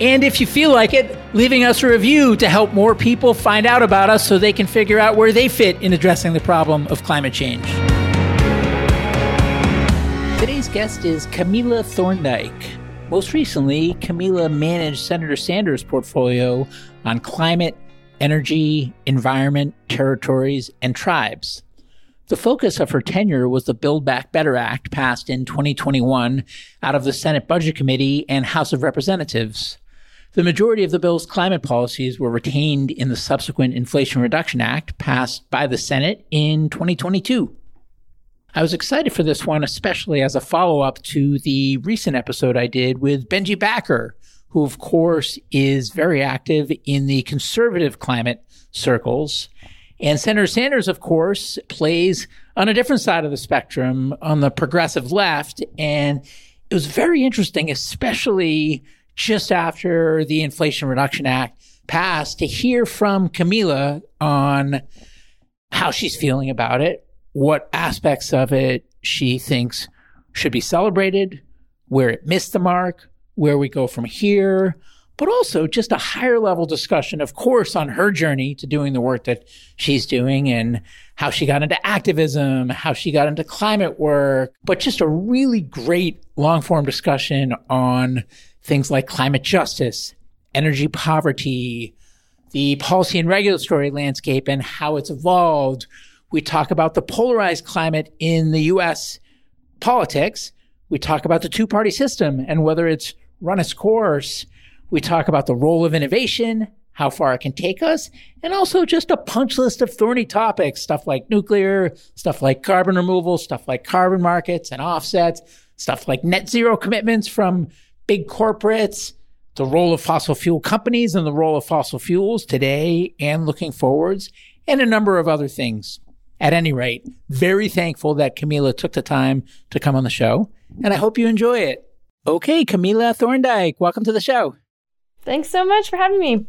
and if you feel like it, leaving us a review to help more people find out about us so they can figure out where they fit in addressing the problem of climate change. Today's guest is Camila Thorndike. Most recently, Camila managed Senator Sanders' portfolio on climate, energy, environment, territories, and tribes. The focus of her tenure was the Build Back Better Act passed in 2021 out of the Senate Budget Committee and House of Representatives. The majority of the bill's climate policies were retained in the subsequent Inflation Reduction Act passed by the Senate in 2022. I was excited for this one, especially as a follow up to the recent episode I did with Benji Backer, who, of course, is very active in the conservative climate circles. And Senator Sanders, of course, plays on a different side of the spectrum on the progressive left. And it was very interesting, especially just after the Inflation Reduction Act passed to hear from Camila on how she's feeling about it, what aspects of it she thinks should be celebrated, where it missed the mark, where we go from here, but also just a higher level discussion, of course, on her journey to doing the work that she's doing and how she got into activism, how she got into climate work, but just a really great long form discussion on things like climate justice, energy poverty, the policy and regulatory landscape and how it's evolved. We talk about the polarized climate in the US politics. We talk about the two party system and whether it's run its course. We talk about the role of innovation, how far it can take us, and also just a punch list of thorny topics, stuff like nuclear, stuff like carbon removal, stuff like carbon markets and offsets, stuff like net zero commitments from big corporates, the role of fossil fuel companies and the role of fossil fuels today and looking forwards, and a number of other things. At any rate, very thankful that Camila took the time to come on the show, and I hope you enjoy it. Okay, Camila Thorndike, welcome to the show. Thanks so much for having me.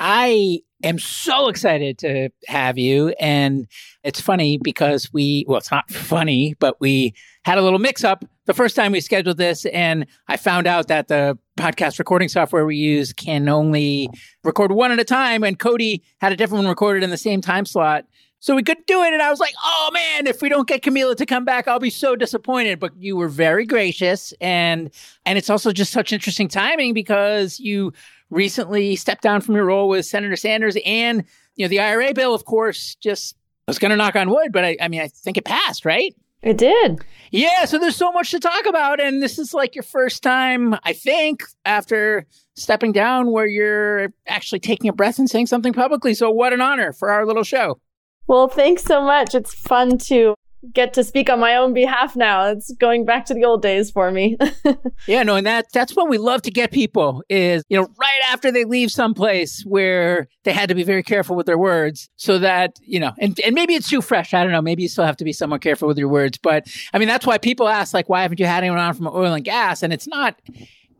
I am so excited to have you. And it's funny because we, well, it's not funny, but we had a little mix up the first time we scheduled this. And I found out that the podcast recording software we use can only record one at a time. And Cody had a different one recorded in the same time slot. So we couldn't do it. And I was like, oh man, if we don't get Camila to come back, I'll be so disappointed. But you were very gracious. And, and it's also just such interesting timing because you recently stepped down from your role with Senator Sanders and, you know, the IRA bill, of course, just I was going to knock on wood, but I, I mean, I think it passed, right? It did. Yeah. So there's so much to talk about. And this is like your first time, I think, after stepping down where you're actually taking a breath and saying something publicly. So what an honor for our little show. Well, thanks so much. It's fun to get to speak on my own behalf now. It's going back to the old days for me. yeah, no, and that that's what we love to get people is, you know, right after they leave someplace where they had to be very careful with their words so that, you know, and, and maybe it's too fresh. I don't know. Maybe you still have to be somewhat careful with your words. But I mean, that's why people ask, like, why haven't you had anyone on from oil and gas? And it's not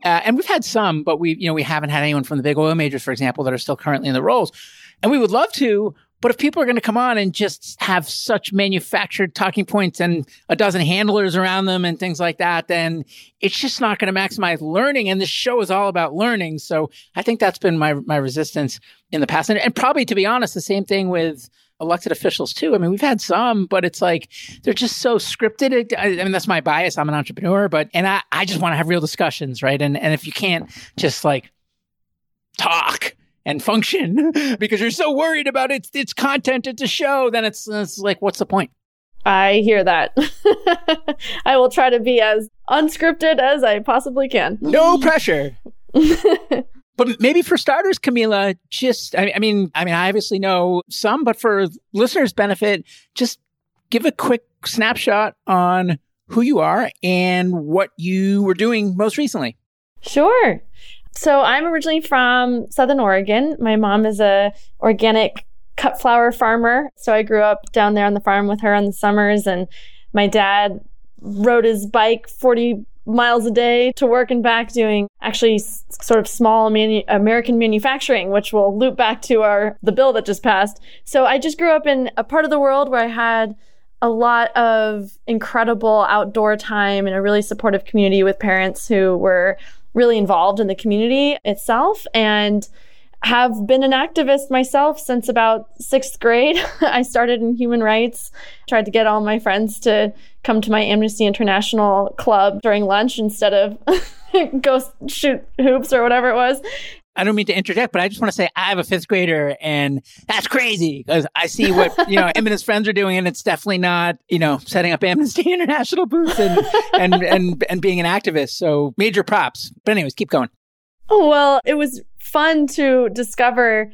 uh, and we've had some, but we, you know, we haven't had anyone from the big oil majors, for example, that are still currently in the roles. And we would love to, but if people are going to come on and just have such manufactured talking points and a dozen handlers around them and things like that, then it's just not going to maximize learning. And this show is all about learning. So I think that's been my, my resistance in the past. And, and probably, to be honest, the same thing with elected officials too. I mean, we've had some, but it's like they're just so scripted. I, I mean, that's my bias. I'm an entrepreneur, but and I, I just want to have real discussions, right? And and if you can't just like talk and function because you're so worried about its its content, it's a show, then it's, it's like, what's the point? I hear that. I will try to be as unscripted as I possibly can. No pressure. but maybe for starters, Camila, just I, I mean, I mean, I obviously know some, but for listeners' benefit, just give a quick snapshot on who you are and what you were doing most recently. Sure. So I'm originally from Southern Oregon. My mom is a organic cut flower farmer. So I grew up down there on the farm with her in the summers and my dad rode his bike 40 miles a day to work and back doing actually sort of small manu- American manufacturing, which will loop back to our the bill that just passed. So I just grew up in a part of the world where I had a lot of incredible outdoor time and a really supportive community with parents who were really involved in the community itself and have been an activist myself since about sixth grade. I started in human rights, tried to get all my friends to come to my Amnesty International club during lunch instead of go shoot hoops or whatever it was. I don't mean to interject, but I just want to say I have a fifth grader, and that's crazy because I see what you know him and his friends are doing, and it's definitely not you know setting up Amnesty International booths and and and and being an activist. So major props. But anyways, keep going. Oh, well, it was fun to discover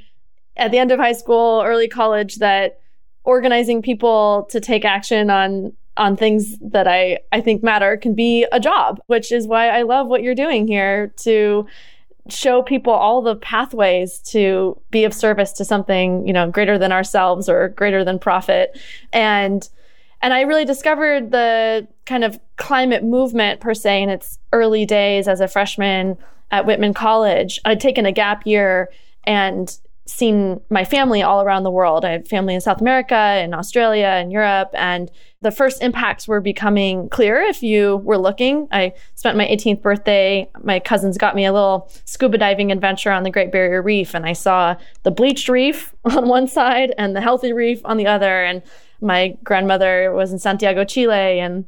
at the end of high school, early college, that organizing people to take action on on things that I, I think matter can be a job, which is why I love what you're doing here to show people all the pathways to be of service to something, you know, greater than ourselves or greater than profit. And and I really discovered the kind of climate movement per se in its early days as a freshman at Whitman College. I'd taken a gap year and seen my family all around the world. I had family in South America, in Australia, and Europe, and the first impacts were becoming clear if you were looking. I spent my 18th birthday. My cousins got me a little scuba diving adventure on the Great Barrier Reef, and I saw the bleached reef on one side and the healthy reef on the other. And my grandmother was in Santiago, Chile, and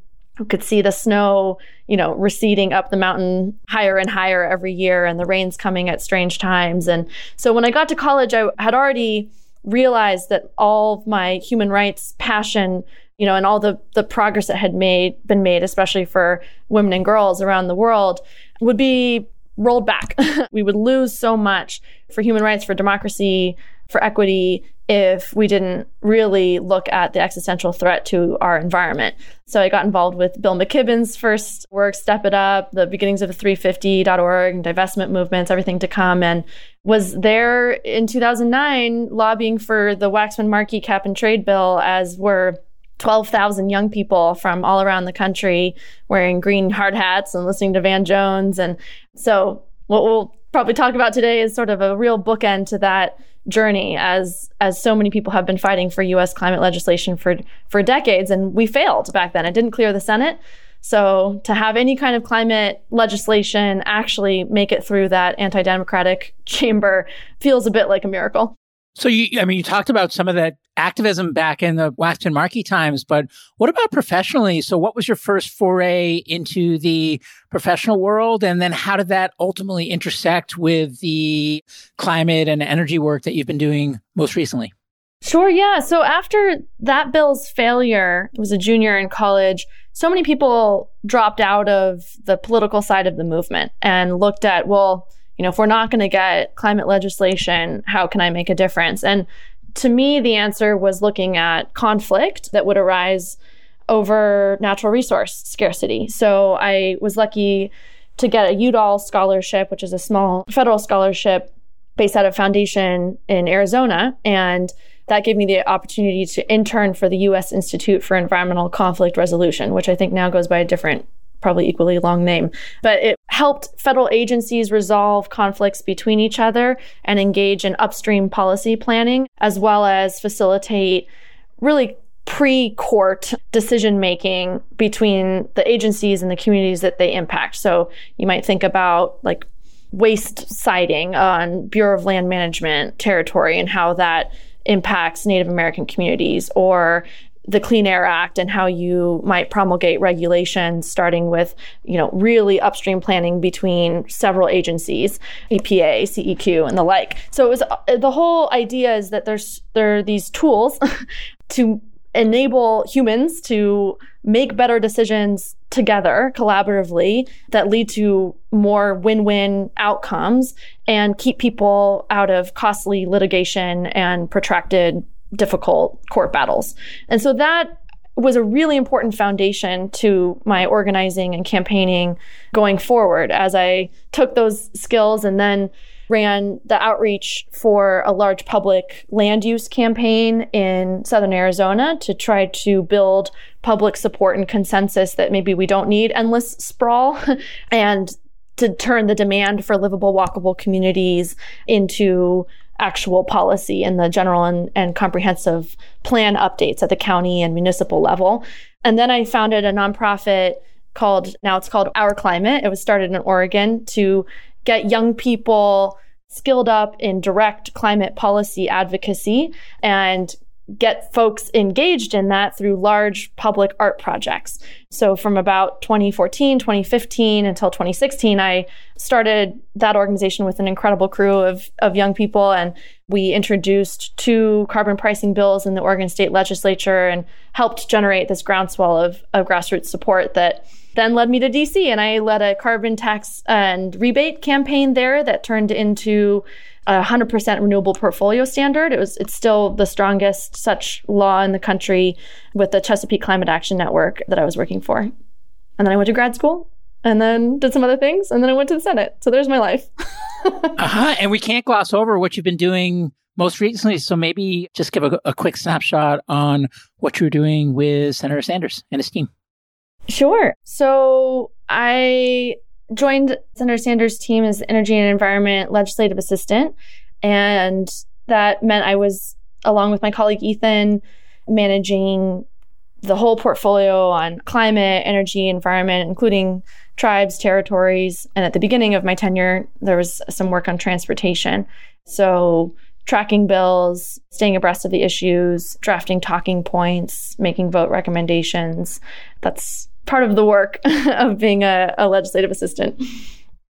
could see the snow, you know, receding up the mountain higher and higher every year and the rains coming at strange times. And so when I got to college, I had already realized that all my human rights passion, you know, and all the, the progress that had made been made, especially for women and girls around the world, would be rolled back. we would lose so much for human rights, for democracy, for equity if we didn't really look at the existential threat to our environment. So I got involved with Bill McKibben's first work, Step It Up, the beginnings of the 350.org, divestment movements, everything to come, and was there in 2009 lobbying for the Waxman Markey cap and trade bill, as were 12,000 young people from all around the country wearing green hard hats and listening to Van Jones. And so what we'll probably talk about today is sort of a real bookend to that journey as as so many people have been fighting for US climate legislation for for decades and we failed back then. It didn't clear the Senate. So to have any kind of climate legislation actually make it through that anti-democratic chamber feels a bit like a miracle. So you, I mean, you talked about some of that activism back in the Waxman Markey times, but what about professionally? So what was your first foray into the professional world? And then how did that ultimately intersect with the climate and energy work that you've been doing most recently? Sure, yeah. So after that bill's failure, I was a junior in college, so many people dropped out of the political side of the movement and looked at, well, you know, if we're not going to get climate legislation, how can I make a difference? And to me, the answer was looking at conflict that would arise over natural resource scarcity. So I was lucky to get a Udall scholarship, which is a small federal scholarship based out of Foundation in Arizona. And that gave me the opportunity to intern for the U.S. Institute for Environmental Conflict Resolution, which I think now goes by a different probably equally long name. But it helped federal agencies resolve conflicts between each other and engage in upstream policy planning, as well as facilitate really pre court decision making between the agencies and the communities that they impact. So you might think about like waste siting on Bureau of Land Management territory and how that impacts Native American communities or the Clean Air Act and how you might promulgate regulations starting with, you know, really upstream planning between several agencies, EPA, CEQ, and the like. So it was uh, the whole idea is that there's there are these tools to enable humans to make better decisions together collaboratively that lead to more win-win outcomes and keep people out of costly litigation and protracted difficult court battles. And so that was a really important foundation to my organizing and campaigning going forward as I took those skills and then ran the outreach for a large public land use campaign in southern Arizona to try to build public support and consensus that maybe we don't need endless sprawl and to turn the demand for livable, walkable communities into actual policy in the general and, and comprehensive plan updates at the county and municipal level. And then I founded a nonprofit called, now it's called Our Climate. It was started in Oregon to get young people skilled up in direct climate policy advocacy and get folks engaged in that through large public art projects. So from about 2014, 2015 until 2016, I started that organization with an incredible crew of, of young people. And we introduced two carbon pricing bills in the Oregon state legislature and helped generate this groundswell of, of grassroots support that then led me to DC. And I led a carbon tax and rebate campaign there that turned into a 100% renewable portfolio standard. It was it's still the strongest such law in the country with the Chesapeake Climate Action Network that I was working for. And then I went to grad school and then did some other things and then I went to the Senate. So there's my life. uh-huh. And we can't gloss over what you've been doing most recently. So maybe just give a, a quick snapshot on what you're doing with Senator Sanders and his team. Sure. So I joined Senator Sanders' team as Energy and Environment Legislative Assistant. And that meant I was, along with my colleague Ethan, managing the whole portfolio on climate, energy, environment, including tribes, territories. And at the beginning of my tenure, there was some work on transportation. So, tracking bills, staying abreast of the issues, drafting talking points, making vote recommendations. That's part of the work of being a, a legislative assistant.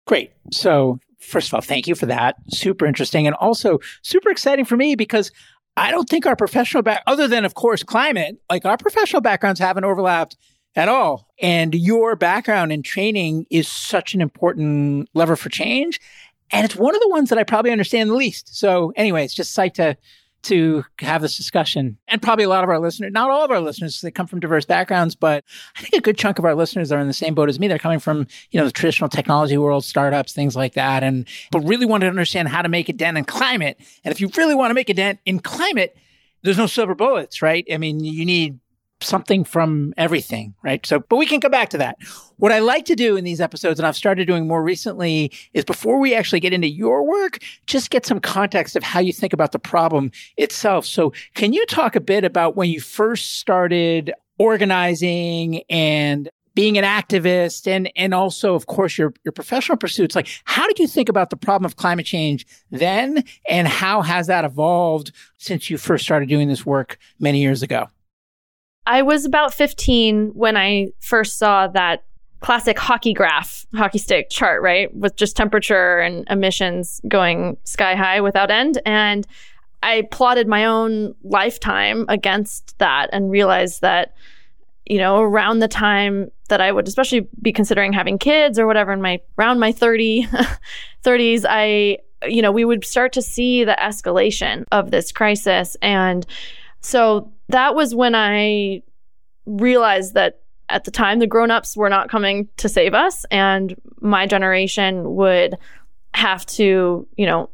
Great. So, first of all, thank you for that. Super interesting and also super exciting for me because I don't think our professional back, other than of course climate, like our professional backgrounds haven't overlapped at all. And your background and training is such an important lever for change. And it's one of the ones that I probably understand the least. So anyway, it's just psyched to to have this discussion. And probably a lot of our listeners, not all of our listeners, they come from diverse backgrounds, but I think a good chunk of our listeners are in the same boat as me. They're coming from, you know, the traditional technology world, startups, things like that. And, but really want to understand how to make a dent in climate. And if you really want to make a dent in climate, there's no silver bullets, right? I mean, you need something from everything, right? So, but we can come back to that. What I like to do in these episodes, and I've started doing more recently, is before we actually get into your work, just get some context of how you think about the problem itself. So, can you talk a bit about when you first started organizing and being an activist and and also of course your your professional pursuits like how did you think about the problem of climate change then and how has that evolved since you first started doing this work many years ago I was about 15 when I first saw that classic hockey graph, hockey stick chart, right? With just temperature and emissions going sky high without end. And I plotted my own lifetime against that and realized that, you know, around the time that I would especially be considering having kids or whatever in my around my 30 30s, I you know, we would start to see the escalation of this crisis and so that was when I realized that at the time the grown-ups were not coming to save us and my generation would have to, you know,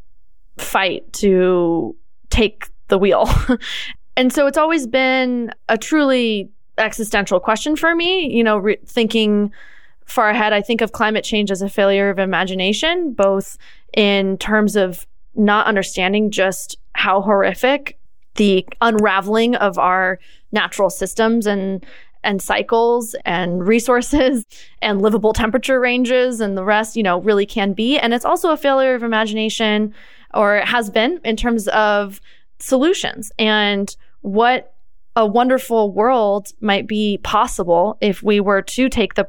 fight to take the wheel. and so it's always been a truly existential question for me, you know, re- thinking far ahead. I think of climate change as a failure of imagination, both in terms of not understanding just how horrific the unraveling of our natural systems and and cycles and resources and livable temperature ranges and the rest, you know, really can be. And it's also a failure of imagination or has been in terms of solutions and what a wonderful world might be possible if we were to take the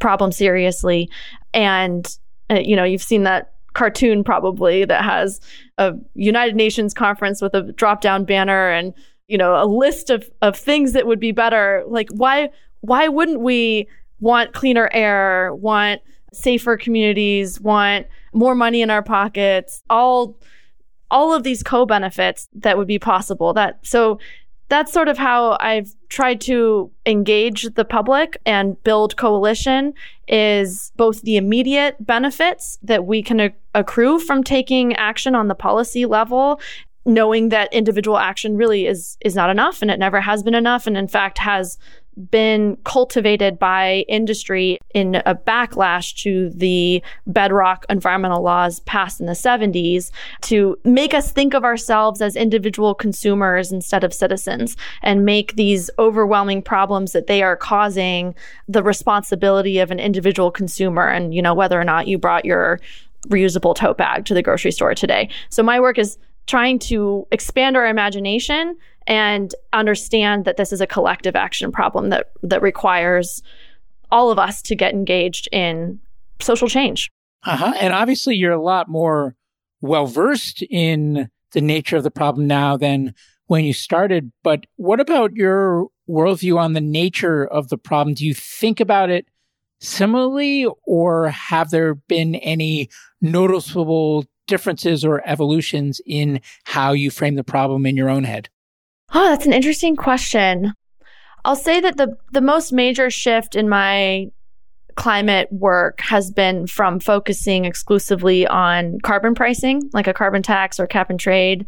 problem seriously. And, uh, you know, you've seen that cartoon probably that has a United Nations conference with a drop down banner and you know a list of of things that would be better. Like why why wouldn't we want cleaner air want safer communities want more money in our pockets? All all of these co-benefits that would be possible. That so that's sort of how I've tried to engage the public and build coalition is both the immediate benefits that we can accrue from taking action on the policy level knowing that individual action really is is not enough and it never has been enough and in fact has been cultivated by industry in a backlash to the bedrock environmental laws passed in the 70s to make us think of ourselves as individual consumers instead of citizens and make these overwhelming problems that they are causing the responsibility of an individual consumer and you know whether or not you brought your reusable tote bag to the grocery store today. So my work is trying to expand our imagination and understand that this is a collective action problem that that requires all of us to get engaged in social change. Uh-huh. And obviously you're a lot more well versed in the nature of the problem now than when you started. But what about your worldview on the nature of the problem? Do you think about it similarly, or have there been any noticeable differences or evolutions in how you frame the problem in your own head? Oh, that's an interesting question. I'll say that the the most major shift in my climate work has been from focusing exclusively on carbon pricing, like a carbon tax or cap and trade,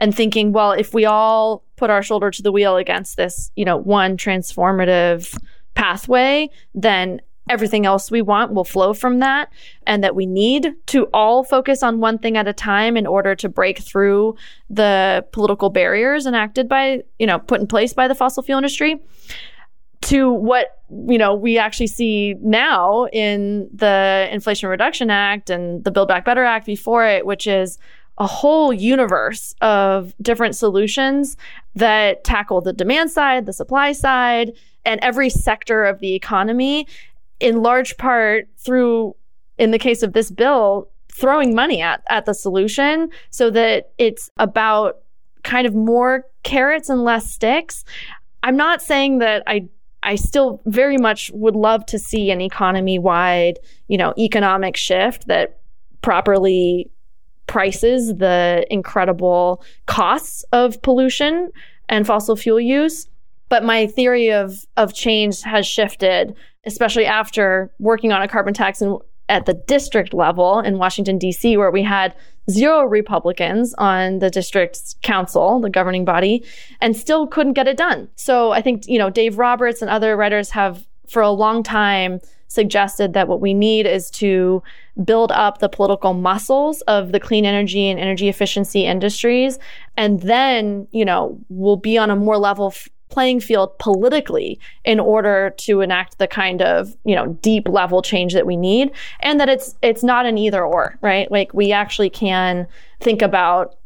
and thinking, well, if we all put our shoulder to the wheel against this, you know, one transformative pathway, then everything else we want will flow from that and that we need to all focus on one thing at a time in order to break through the political barriers enacted by you know put in place by the fossil fuel industry to what you know we actually see now in the inflation reduction act and the build back better act before it which is a whole universe of different solutions that tackle the demand side the supply side and every sector of the economy in large part through, in the case of this bill, throwing money at, at the solution so that it's about kind of more carrots and less sticks. I'm not saying that I I still very much would love to see an economy wide, you know, economic shift that properly prices the incredible costs of pollution and fossil fuel use. But my theory of of change has shifted especially after working on a carbon tax in, at the district level in Washington, D.C., where we had zero Republicans on the district's council, the governing body, and still couldn't get it done. So I think, you know, Dave Roberts and other writers have for a long time suggested that what we need is to build up the political muscles of the clean energy and energy efficiency industries. And then, you know, we'll be on a more level f- playing field politically in order to enact the kind of you know deep level change that we need and that it's it's not an either or right? Like we actually can think about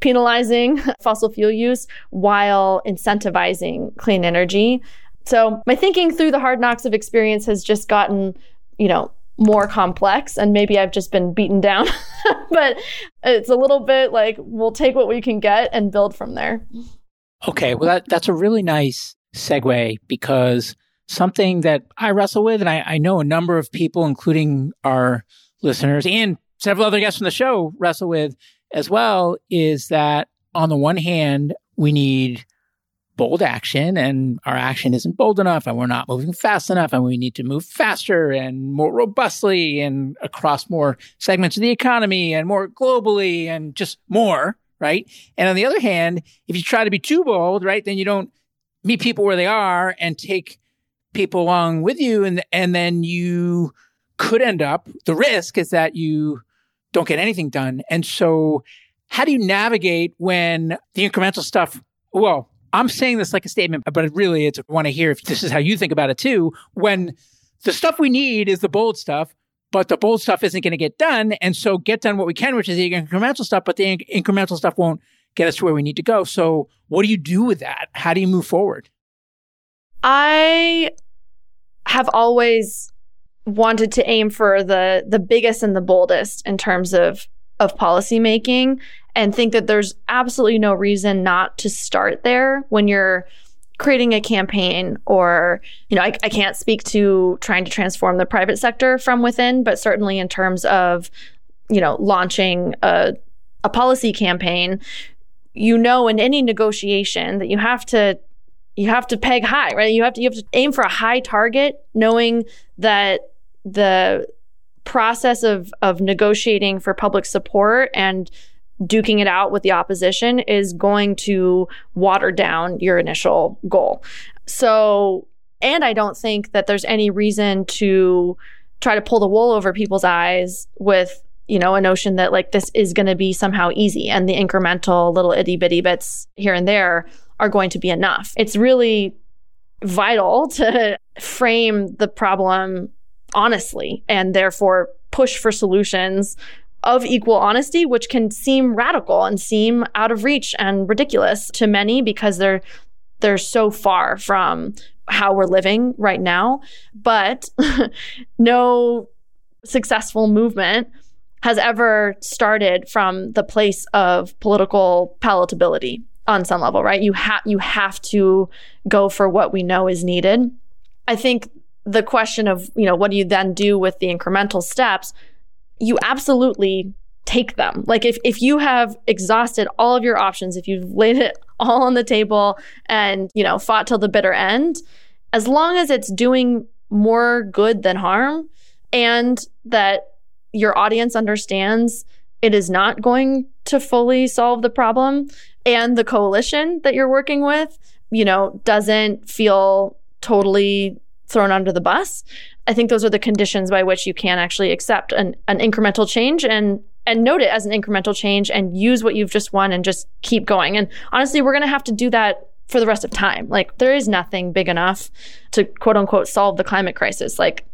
penalizing fossil fuel use while incentivizing clean energy. So my thinking through the hard knocks of experience has just gotten you know more complex and maybe I've just been beaten down but it's a little bit like we'll take what we can get and build from there Okay, well, that, that's a really nice segue because something that I wrestle with, and I, I know a number of people, including our listeners and several other guests from the show, wrestle with as well, is that on the one hand, we need bold action and our action isn't bold enough and we're not moving fast enough and we need to move faster and more robustly and across more segments of the economy and more globally and just more right? And on the other hand, if you try to be too bold, right, then you don't meet people where they are and take people along with you and and then you could end up the risk is that you don't get anything done. And so how do you navigate when the incremental stuff well, I'm saying this like a statement, but really it's I want to hear if this is how you think about it too. When the stuff we need is the bold stuff, but the bold stuff isn't going to get done. And so get done what we can, which is the incremental stuff, but the incremental stuff won't get us to where we need to go. So what do you do with that? How do you move forward? I have always wanted to aim for the the biggest and the boldest in terms of of policy making and think that there's absolutely no reason not to start there when you're creating a campaign or you know I, I can't speak to trying to transform the private sector from within but certainly in terms of you know launching a, a policy campaign you know in any negotiation that you have to you have to peg high, right? You have to you have to aim for a high target, knowing that the process of of negotiating for public support and duking it out with the opposition is going to water down your initial goal. So, and I don't think that there's any reason to try to pull the wool over people's eyes with you know, a notion that like this is going to be somehow easy and the incremental little itty bitty bits here and there are going to be enough. It's really vital to frame the problem honestly and therefore push for solutions of equal honesty, which can seem radical and seem out of reach and ridiculous to many because they're they're so far from how we're living right now. But no successful movement has ever started from the place of political palatability on some level, right? You have you have to go for what we know is needed. I think the question of, you know, what do you then do with the incremental steps? You absolutely take them. Like if if you have exhausted all of your options, if you've laid it all on the table and, you know, fought till the bitter end, as long as it's doing more good than harm and that your audience understands it is not going to fully solve the problem and the coalition that you're working with, you know, doesn't feel totally thrown under the bus. I think those are the conditions by which you can actually accept an, an incremental change and and note it as an incremental change and use what you've just won and just keep going. And honestly, we're to have to do that for the rest of time. Like there is nothing big enough to quote unquote solve the climate crisis. Like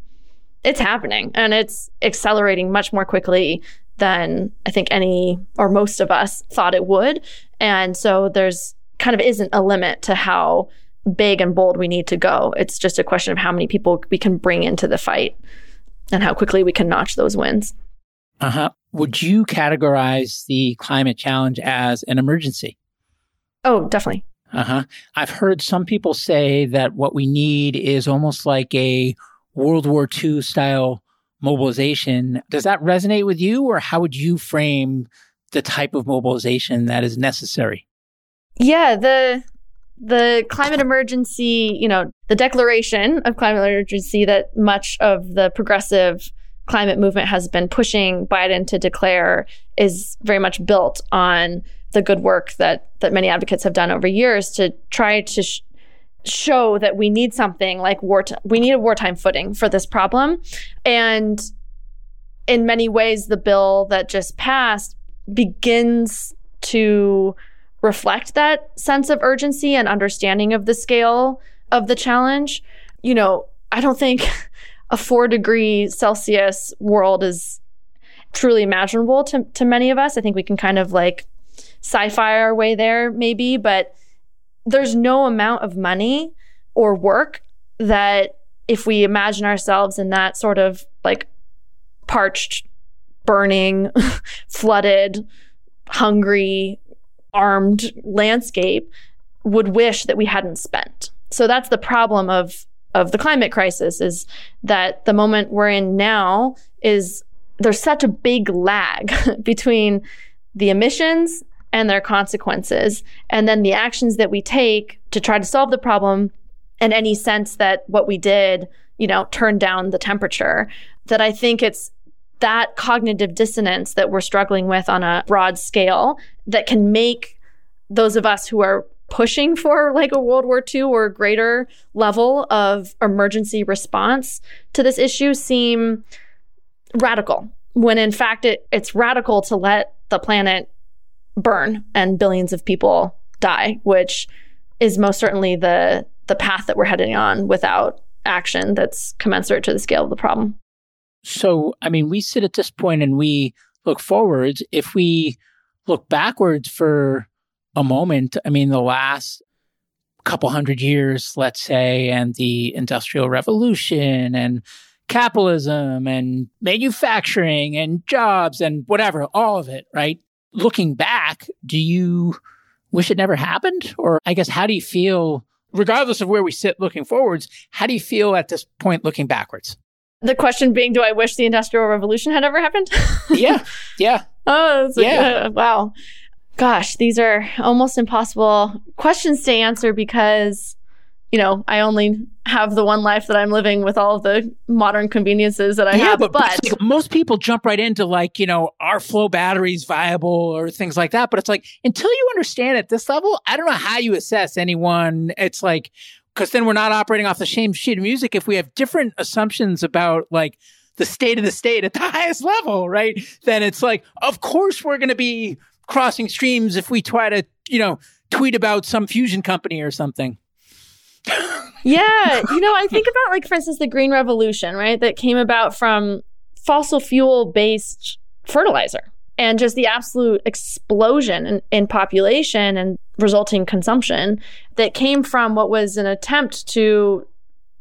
it's happening and it's accelerating much more quickly than I think any or most of us thought it would. And so there's kind of isn't a limit to how big and bold we need to go. It's just a question of how many people we can bring into the fight and how quickly we can notch those wins. Uh huh. Would you categorize the climate challenge as an emergency? Oh, definitely. Uh huh. I've heard some people say that what we need is almost like a World War II style mobilization. Does that resonate with you, or how would you frame the type of mobilization that is necessary? Yeah, the the climate emergency, you know, the declaration of climate emergency that much of the progressive climate movement has been pushing Biden to declare is very much built on the good work that that many advocates have done over years to try to sh- show that we need something like war we need a wartime footing for this problem. And in many ways the bill that just passed begins to reflect that sense of urgency and understanding of the scale of the challenge. You know i don't think a 4 degree celsius world is truly imaginable to, to many of us. I think we can kind of like sci-fi our way there maybe but there's no amount of money or work that if we imagine ourselves in that sort of like parched, burning, flooded, hungry, armed landscape would wish that we hadn't spent. So that's the problem of of the climate crisis is that the moment we're in now is there's such a big lag between the emissions and their consequences, and then the actions that we take to try to solve the problem, and any sense that what we did, you know, turned down the temperature. That I think it's that cognitive dissonance that we're struggling with on a broad scale that can make those of us who are pushing for like a World War II or a greater level of emergency response to this issue seem radical when in fact it, it's radical to let the planet burn and billions of people die, which is most certainly the the path that we're heading on without action that's commensurate to the scale of the problem. So, I mean, we sit at this point and we look forwards. If we look backwards for a moment, I mean, the last couple hundred years, let's say, and the Industrial Revolution and capitalism and manufacturing and jobs and whatever, all of it, right? looking back, do you wish it never happened? Or I guess, how do you feel, regardless of where we sit looking forwards, how do you feel at this point looking backwards? The question being, do I wish the Industrial Revolution had ever happened? yeah. Yeah. Oh, yeah. Uh, wow. Gosh, these are almost impossible questions to answer because you know, I only have the one life that I'm living with all of the modern conveniences that I yeah, have. But, but like, most people jump right into like, you know, are flow batteries viable or things like that. But it's like, until you understand at this level, I don't know how you assess anyone. It's like, because then we're not operating off the same sheet of music if we have different assumptions about like the state of the state at the highest level, right? Then it's like, of course we're going to be crossing streams if we try to, you know, tweet about some fusion company or something yeah, you know, I think about like for instance the green revolution, right? That came about from fossil fuel based fertilizer and just the absolute explosion in, in, population and resulting consumption that came from what was an attempt to,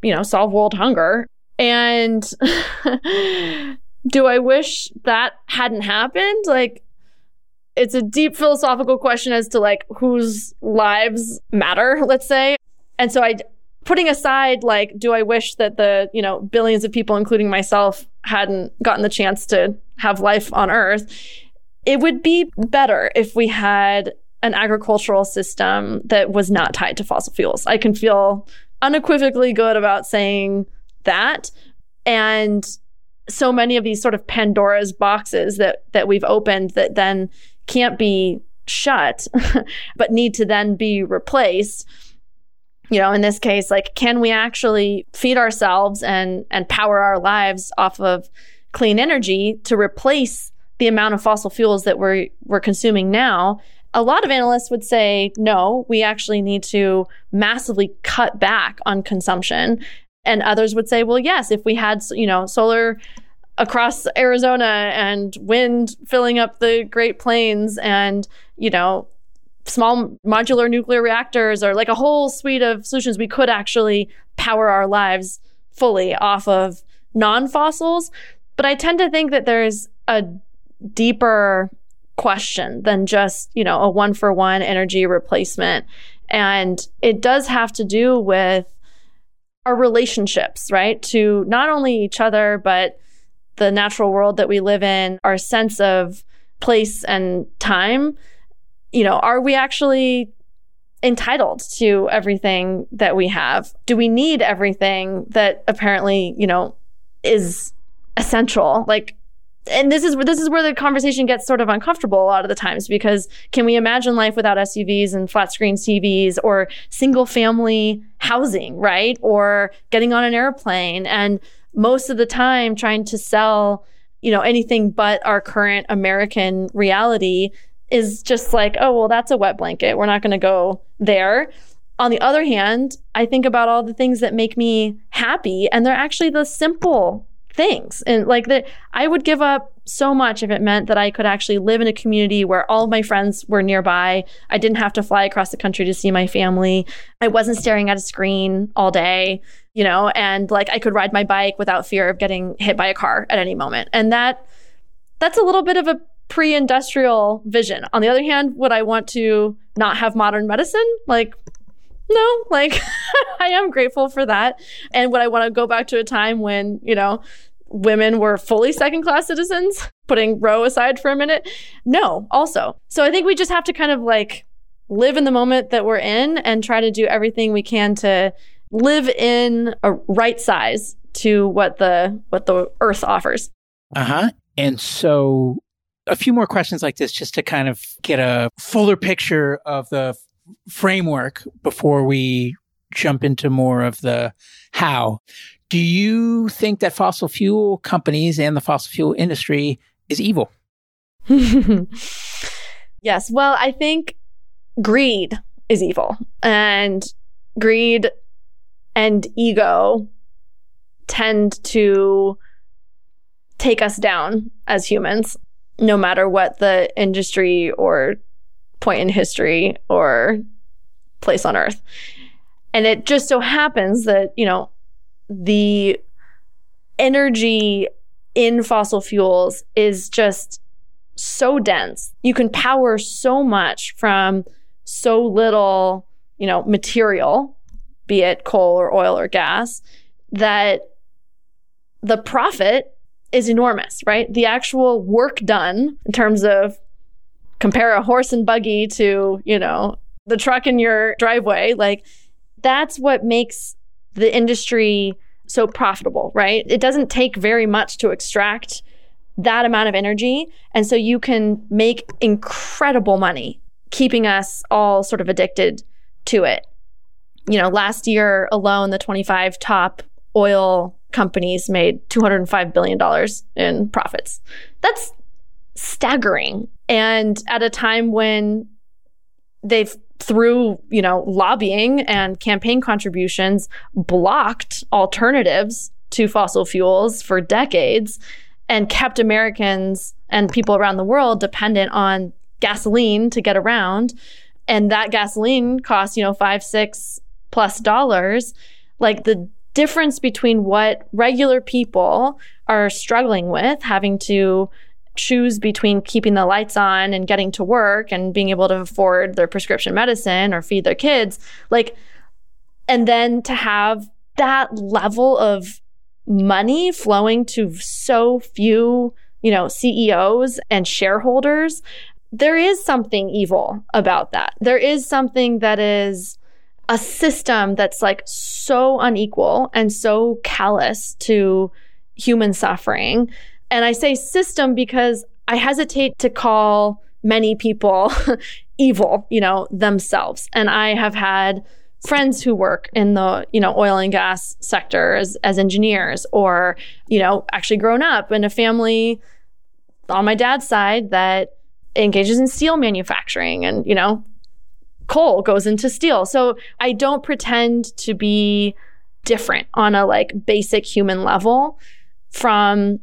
you know, solve world hunger. And do I wish that hadn't happened? Like, it's a deep philosophical question as to like whose lives matter, let's say. And so I, putting aside like, do I wish that the, you know, billions of people, including myself, hadn't gotten the chance to have life on Earth, it would be better if we had an agricultural system that was not tied to fossil fuels. I can feel unequivocally good about saying that. And so many of these sort of Pandora's boxes that that we've opened that then can't be shut, but need to then be replaced you know in this case like can we actually feed ourselves and and power our lives off of clean energy to replace the amount of fossil fuels that we're we're consuming now a lot of analysts would say no we actually need to massively cut back on consumption and others would say well yes if we had you know solar across Arizona and wind filling up the Great Plains and you know small modular nuclear reactors or like a whole suite of solutions, we could actually power our lives fully off of non fossils. But I tend to think that there's a deeper question than just, you know, a one for one energy replacement. And it does have to do with our relationships, right? To not only each other, but the natural world that we live in, our sense of place and time you know, are we actually entitled to everything that we have? Do we need everything that apparently, you know, is essential? Like, and this is this is where the conversation gets sort of uncomfortable a lot of the times because can we imagine life without SUVs and flat screen TVs or single family housing, right? Or getting on an airplane and most of the time trying to sell, you know, anything but our current American reality is just like, oh, well, that's a wet blanket. We're not going to go there. On the other hand, I think about all the things that make me happy, and they're actually the simple things. And like that, I would give up so much if it meant that I could actually live in a community where all of my friends were nearby. I didn't have to fly across the country to see my family. I wasn't staring at a screen all day, you know, and like I could ride my bike without fear of getting hit by a car at any moment. And that, that's a little bit of a pre industrial vision. On the other hand, would I want to not have modern medicine? Like, no, like I am grateful for that. And would I want to go back to a time when, you know, women were fully second class citizens, putting Roe aside for a minute? No, also. So I think we just have to kind of like live in the moment that we're in and try to do everything we can to live in a right size to what the what the earth offers. Uh-huh. And so a few more questions like this just to kind of get a fuller picture of the framework before we jump into more of the how. Do you think that fossil fuel companies and the fossil fuel industry is evil? yes. Well, I think greed is evil. And greed and ego tend to take us down as humans no matter what the industry or point in history or place on earth. And it just so happens that, you know, the energy in fossil fuels is just so dense. You can power so much from so little, you know, material, be it coal or oil or gas, that the profit is enormous, right? The actual work done in terms of compare a horse and buggy to, you know, the truck in your driveway. Like that's what makes the industry so profitable, right? It doesn't take very much to extract that amount of energy. And so you can make incredible money keeping us all sort of addicted to it. You know, last year alone, the 25 top oil companies made $205 billion in profits. That's staggering. And at a time when they've through, you know, lobbying and campaign contributions blocked alternatives to fossil fuels for decades and kept Americans and people around the world dependent on gasoline to get around. And that gasoline costs, you know, five, six plus dollars. Like the difference between what regular people are struggling with, having to choose between keeping the lights on and getting to work and being able to afford their prescription medicine or feed their kids, like, and then to have that level of money flowing to so few, you know, CEOs and shareholders, there is something evil about that. There is something that is a system that's like so unequal and so callous to human suffering. And I say system because I hesitate to call many people evil, you know, themselves. And I have had friends who work in the, you know, oil and gas sector as, as engineers or, you know, actually grown up in a family on my dad's side that engages in steel manufacturing and, you know, coal goes into steel. So I don't pretend to be different on a like basic human level from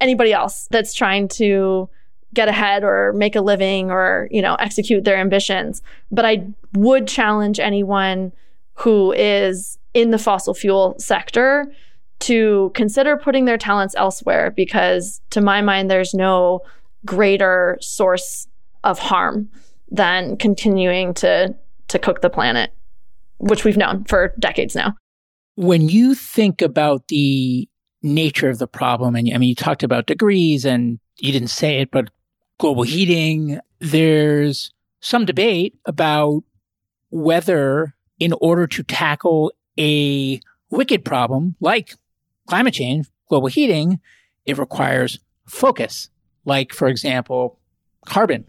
anybody else that's trying to get ahead or make a living or, you know, execute their ambitions. But I would challenge anyone who is in the fossil fuel sector to consider putting their talents elsewhere because to my mind there's no greater source of harm than continuing to to cook the planet, which we've known for decades now. When you think about the nature of the problem, and I mean, you talked about degrees, and you didn't say it, but global heating. There's some debate about whether, in order to tackle a wicked problem like climate change, global heating, it requires focus. Like, for example, carbon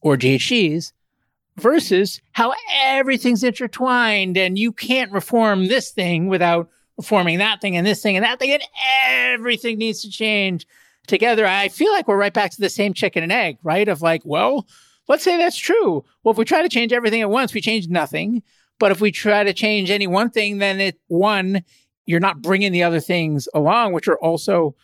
or GHGs versus how everything's intertwined and you can't reform this thing without reforming that thing and this thing and that thing and everything needs to change together. I feel like we're right back to the same chicken and egg, right? Of like, well, let's say that's true. Well, if we try to change everything at once, we change nothing. But if we try to change any one thing, then it one, you're not bringing the other things along, which are also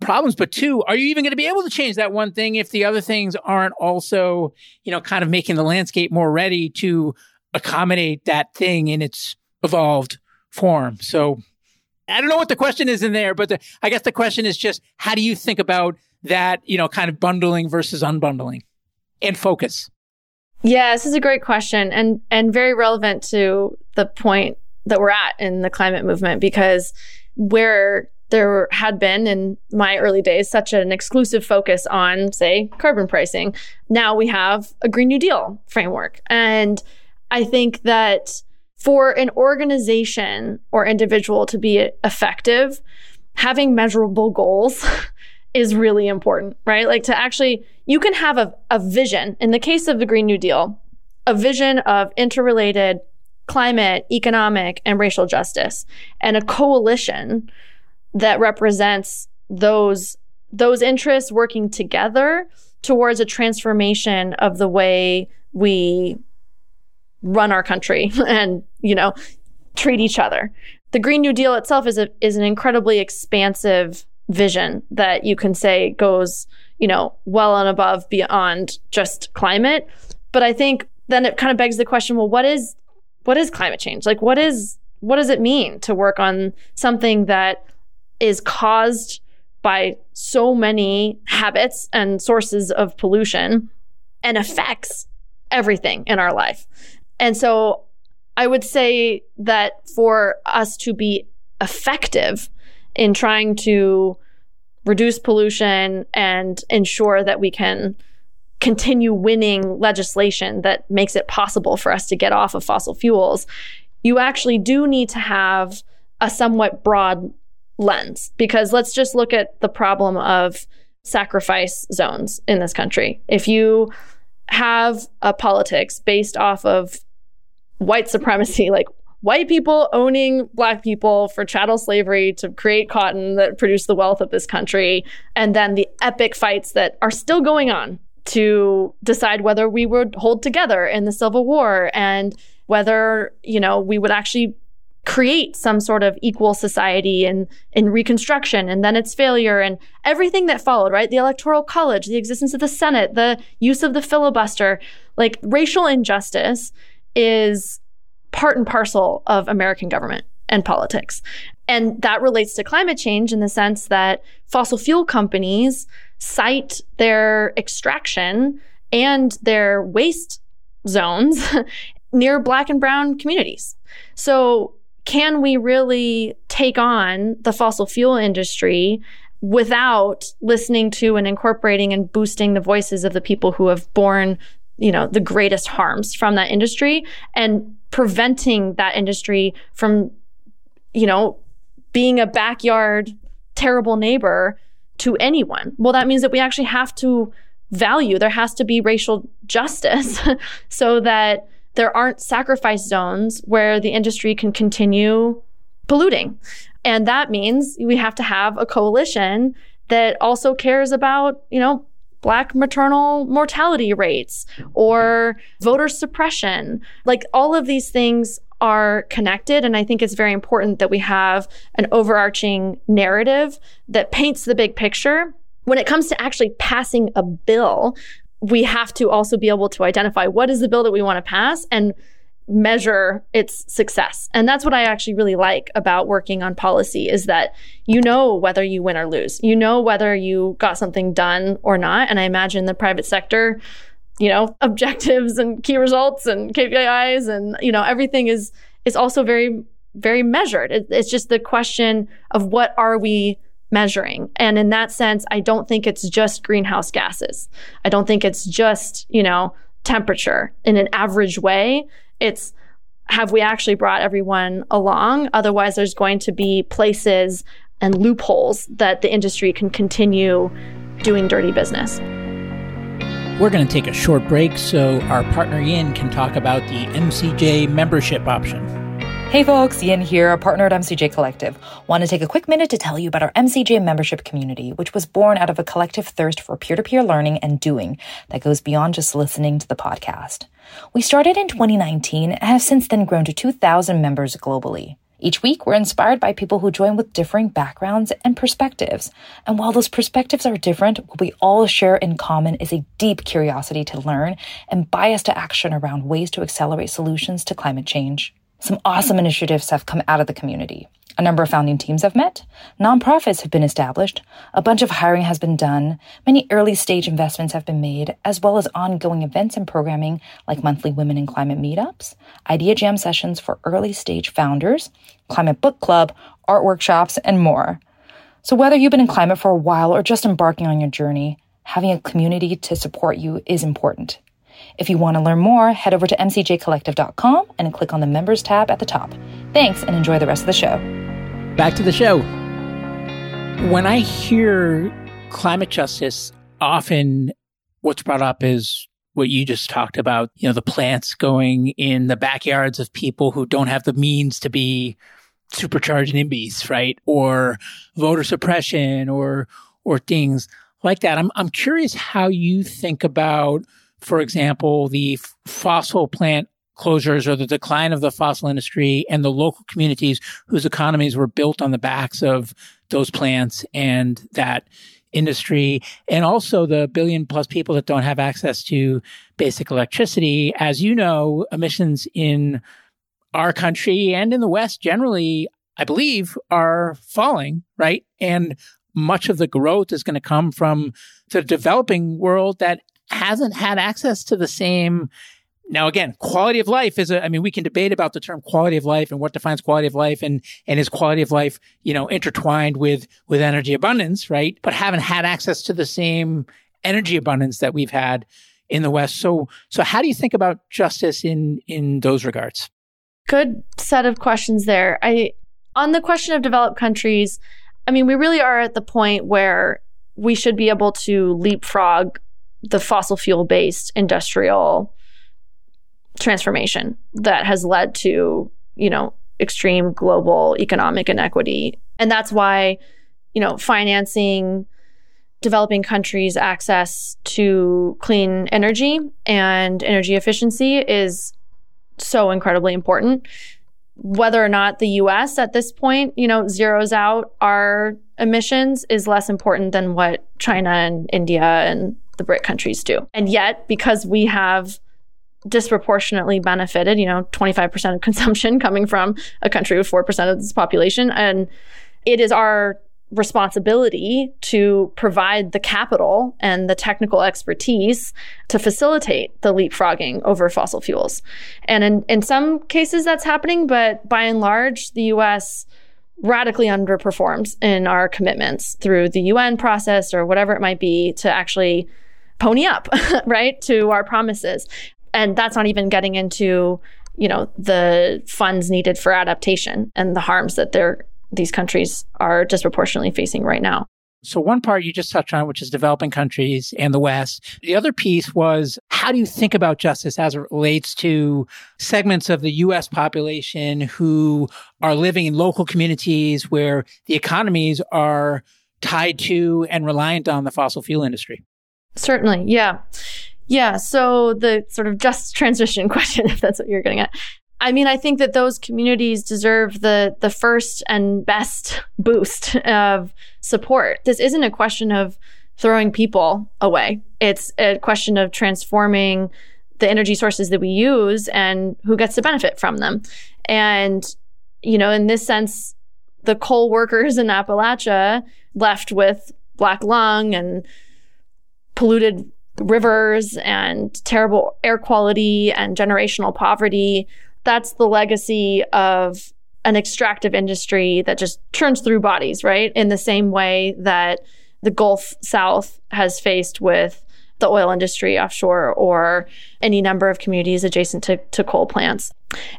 problems. But two, are you even going to be able to change that one thing if the other things aren't also, you know, kind of making the landscape more ready to accommodate that thing in its evolved form? So I don't know what the question is in there, but the, I guess the question is just how do you think about that, you know, kind of bundling versus unbundling and focus? Yeah, this is a great question and and very relevant to the point that we're at in the climate movement because where there had been in my early days such an exclusive focus on, say, carbon pricing. Now we have a Green New Deal framework. And I think that for an organization or individual to be effective, having measurable goals is really important, right? Like to actually, you can have a, a vision. In the case of the Green New Deal, a vision of interrelated climate, economic, and racial justice, and a coalition that represents those those interests working together towards a transformation of the way we run our country and you know treat each other. The green new deal itself is a is an incredibly expansive vision that you can say goes you know well and above beyond just climate. But i think then it kind of begs the question well what is what is climate change? Like what is what does it mean to work on something that is caused by so many habits and sources of pollution and affects everything in our life. And so I would say that for us to be effective in trying to reduce pollution and ensure that we can continue winning legislation that makes it possible for us to get off of fossil fuels, you actually do need to have a somewhat broad lens because let's just look at the problem of sacrifice zones in this country. If you have a politics based off of white supremacy, like white people owning black people for chattel slavery to create cotton that produced the wealth of this country, and then the epic fights that are still going on to decide whether we would hold together in the Civil War and whether, you know, we would actually create some sort of equal society in, in Reconstruction and then its failure and everything that followed, right? The Electoral College, the existence of the Senate, the use of the filibuster. Like racial injustice is part and parcel of American government and politics. And that relates to climate change in the sense that fossil fuel companies cite their extraction and their waste zones near black and brown communities. So can we really take on the fossil fuel industry without listening to and incorporating and boosting the voices of the people who have borne you know the greatest harms from that industry and preventing that industry from you know being a backyard terrible neighbor to anyone well that means that we actually have to value there has to be racial justice so that there aren't sacrifice zones where the industry can continue polluting. And that means we have to have a coalition that also cares about, you know, black maternal mortality rates or voter suppression. Like all of these things are connected. And I think it's very important that we have an overarching narrative that paints the big picture. When it comes to actually passing a bill, we have to also be able to identify what is the bill that we want to pass and measure its success. And that's what I actually really like about working on policy is that you know whether you win or lose. You know whether you got something done or not. And I imagine the private sector, you know, objectives and key results and KPIs and you know everything is is also very very measured. It, it's just the question of what are we measuring. And in that sense, I don't think it's just greenhouse gases. I don't think it's just, you know, temperature in an average way. It's have we actually brought everyone along? Otherwise, there's going to be places and loopholes that the industry can continue doing dirty business. We're going to take a short break so our partner Yin can talk about the MCJ membership option. Hey folks, Yin here, a partner at MCJ Collective. Want to take a quick minute to tell you about our MCJ membership community, which was born out of a collective thirst for peer to peer learning and doing that goes beyond just listening to the podcast. We started in 2019 and have since then grown to 2,000 members globally. Each week, we're inspired by people who join with differing backgrounds and perspectives. And while those perspectives are different, what we all share in common is a deep curiosity to learn and bias to action around ways to accelerate solutions to climate change. Some awesome initiatives have come out of the community. A number of founding teams have met, nonprofits have been established, a bunch of hiring has been done, many early stage investments have been made, as well as ongoing events and programming like monthly women in climate meetups, idea jam sessions for early stage founders, climate book club, art workshops, and more. So whether you've been in climate for a while or just embarking on your journey, having a community to support you is important. If you want to learn more, head over to mcjcollective.com and click on the members tab at the top. Thanks and enjoy the rest of the show. Back to the show. When I hear climate justice, often what's brought up is what you just talked about, you know, the plants going in the backyards of people who don't have the means to be supercharged NIMBYs, right? Or voter suppression or, or things like that. I'm, I'm curious how you think about for example, the f- fossil plant closures or the decline of the fossil industry and the local communities whose economies were built on the backs of those plants and that industry and also the billion plus people that don't have access to basic electricity. As you know, emissions in our country and in the West generally, I believe, are falling, right? And much of the growth is going to come from the developing world that hasn't had access to the same now again quality of life is a i mean we can debate about the term quality of life and what defines quality of life and and is quality of life you know intertwined with with energy abundance right but haven't had access to the same energy abundance that we've had in the West. So, so how do you think about justice in in those regards? Good set of questions there. I on the question of developed countries, I mean, we really are at the point where we should be able to leapfrog the fossil fuel based industrial transformation that has led to, you know, extreme global economic inequity. And that's why, you know, financing developing countries access to clean energy and energy efficiency is so incredibly important. Whether or not the US at this point, you know, zeroes out our emissions is less important than what China and India and the BRIC countries do. And yet, because we have disproportionately benefited, you know, 25% of consumption coming from a country with 4% of this population, and it is our responsibility to provide the capital and the technical expertise to facilitate the leapfrogging over fossil fuels. And in, in some cases that's happening, but by and large, the US radically underperforms in our commitments through the UN process or whatever it might be to actually pony up, right, to our promises. And that's not even getting into you know the funds needed for adaptation and the harms that they're these countries are disproportionately facing right now. So one part you just touched on, which is developing countries and the West. The other piece was how do you think about justice as it relates to segments of the U.S. population who are living in local communities where the economies are tied to and reliant on the fossil fuel industry? Certainly. Yeah. Yeah. So the sort of just transition question, if that's what you're getting at. I mean, I think that those communities deserve the the first and best boost of support. This isn't a question of throwing people away. It's a question of transforming the energy sources that we use and who gets to benefit from them. And you know, in this sense, the coal workers in Appalachia left with black lung and polluted rivers and terrible air quality and generational poverty that's the legacy of an extractive industry that just churns through bodies, right? In the same way that the Gulf South has faced with the oil industry offshore or any number of communities adjacent to, to coal plants.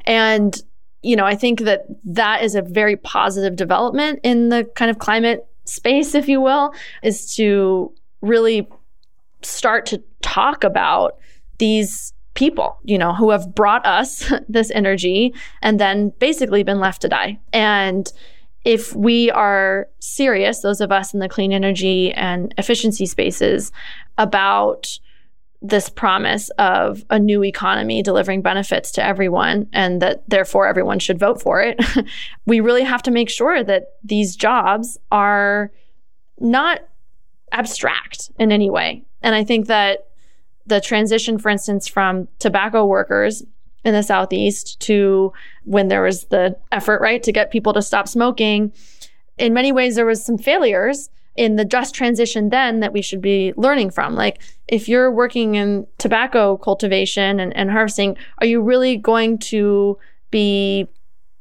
And, you know, I think that that is a very positive development in the kind of climate space, if you will, is to really start to talk about these people, you know, who have brought us this energy and then basically been left to die. And if we are serious, those of us in the clean energy and efficiency spaces, about this promise of a new economy delivering benefits to everyone and that therefore everyone should vote for it, we really have to make sure that these jobs are not abstract in any way. And I think that the transition, for instance, from tobacco workers in the Southeast to when there was the effort, right, to get people to stop smoking, in many ways, there was some failures in the just transition then that we should be learning from. Like, if you're working in tobacco cultivation and, and harvesting, are you really going to be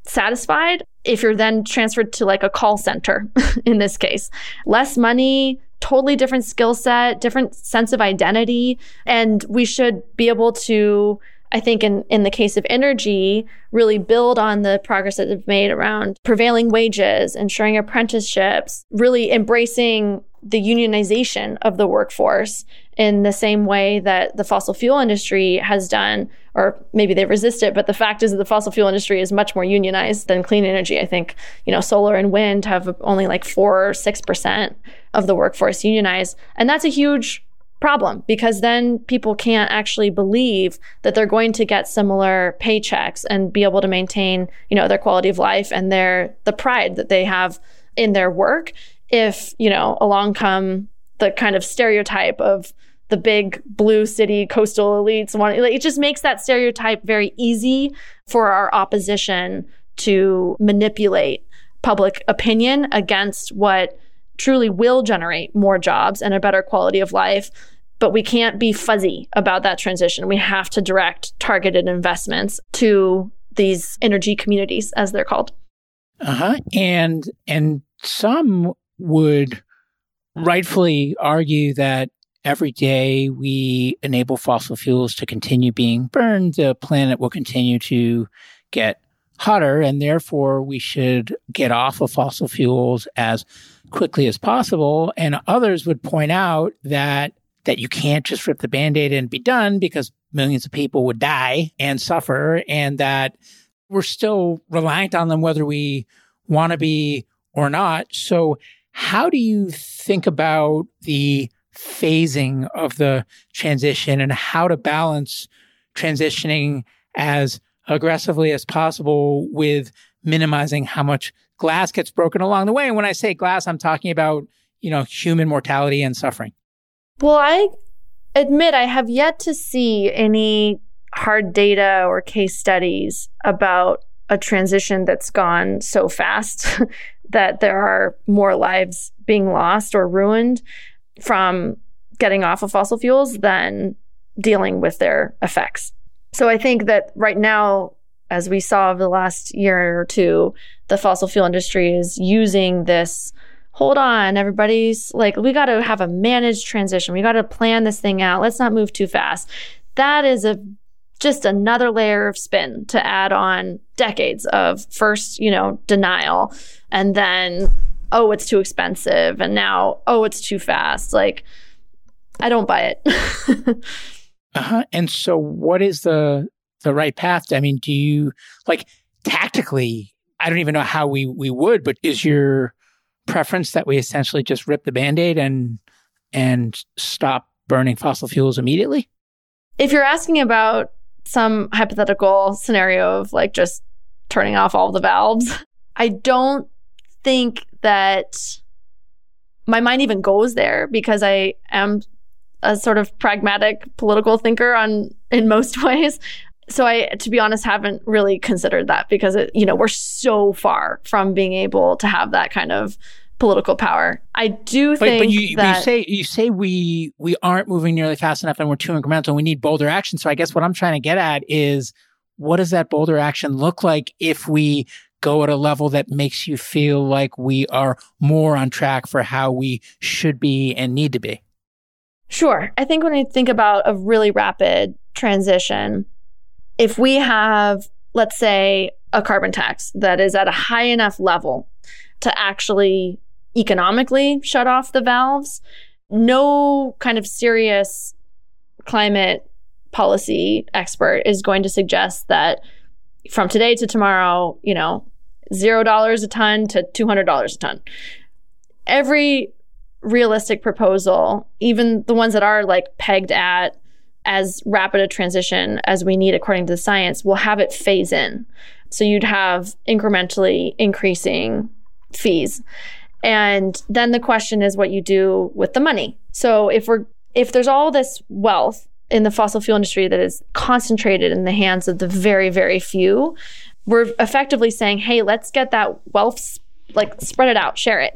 satisfied if you're then transferred to like a call center in this case? Less money, totally different skill set, different sense of identity. And we should be able to, I think, in, in the case of energy, really build on the progress that they've made around prevailing wages, ensuring apprenticeships, really embracing the unionization of the workforce in the same way that the fossil fuel industry has done, or maybe they resist it. But the fact is that the fossil fuel industry is much more unionized than clean energy. I think, you know, solar and wind have only like four or 6% of the workforce unionized. And that's a huge problem because then people can't actually believe that they're going to get similar paychecks and be able to maintain, you know, their quality of life and their the pride that they have in their work if, you know, along come the kind of stereotype of the big blue city coastal elites want it just makes that stereotype very easy for our opposition to manipulate public opinion against what truly will generate more jobs and a better quality of life. But we can't be fuzzy about that transition. We have to direct targeted investments to these energy communities as they're called. Uh-huh. And and some would rightfully argue that every day we enable fossil fuels to continue being burned, the planet will continue to get hotter, and therefore we should get off of fossil fuels as quickly as possible. And others would point out that that you can't just rip the band-aid and be done because millions of people would die and suffer and that we're still reliant on them whether we want to be or not. So how do you think about the phasing of the transition and how to balance transitioning as aggressively as possible with minimizing how much glass gets broken along the way. And when I say glass, I'm talking about, you know, human mortality and suffering. Well, I admit I have yet to see any hard data or case studies about a transition that's gone so fast that there are more lives being lost or ruined from getting off of fossil fuels than dealing with their effects. So I think that right now, as we saw over the last year or two, the fossil fuel industry is using this. Hold on, everybody's like, we got to have a managed transition. We got to plan this thing out. Let's not move too fast. That is a just another layer of spin to add on decades of first, you know, denial and then, oh, it's too expensive. And now, oh, it's too fast. Like, I don't buy it. Uh-huh. And so what is the the right path? I mean, do you like tactically, I don't even know how we we would, but is your preference that we essentially just rip the band-aid and and stop burning fossil fuels immediately? If you're asking about some hypothetical scenario of like just turning off all the valves, I don't think that my mind even goes there because I am a sort of pragmatic political thinker on in most ways. So I, to be honest, haven't really considered that because it, you know, we're so far from being able to have that kind of political power. I do think but, but you, that you say you say we we aren't moving nearly fast enough and we're too incremental. We need bolder action. So I guess what I'm trying to get at is what does that bolder action look like if we go at a level that makes you feel like we are more on track for how we should be and need to be? Sure. I think when I think about a really rapid transition, if we have, let's say, a carbon tax that is at a high enough level to actually economically shut off the valves, no kind of serious climate policy expert is going to suggest that from today to tomorrow, you know, $0 a ton to $200 a ton. Every realistic proposal, even the ones that are like pegged at as rapid a transition as we need according to the science, will have it phase in. So you'd have incrementally increasing fees. And then the question is what you do with the money. So if we're if there's all this wealth in the fossil fuel industry that is concentrated in the hands of the very very few, we're effectively saying, "Hey, let's get that wealth like spread it out, share it.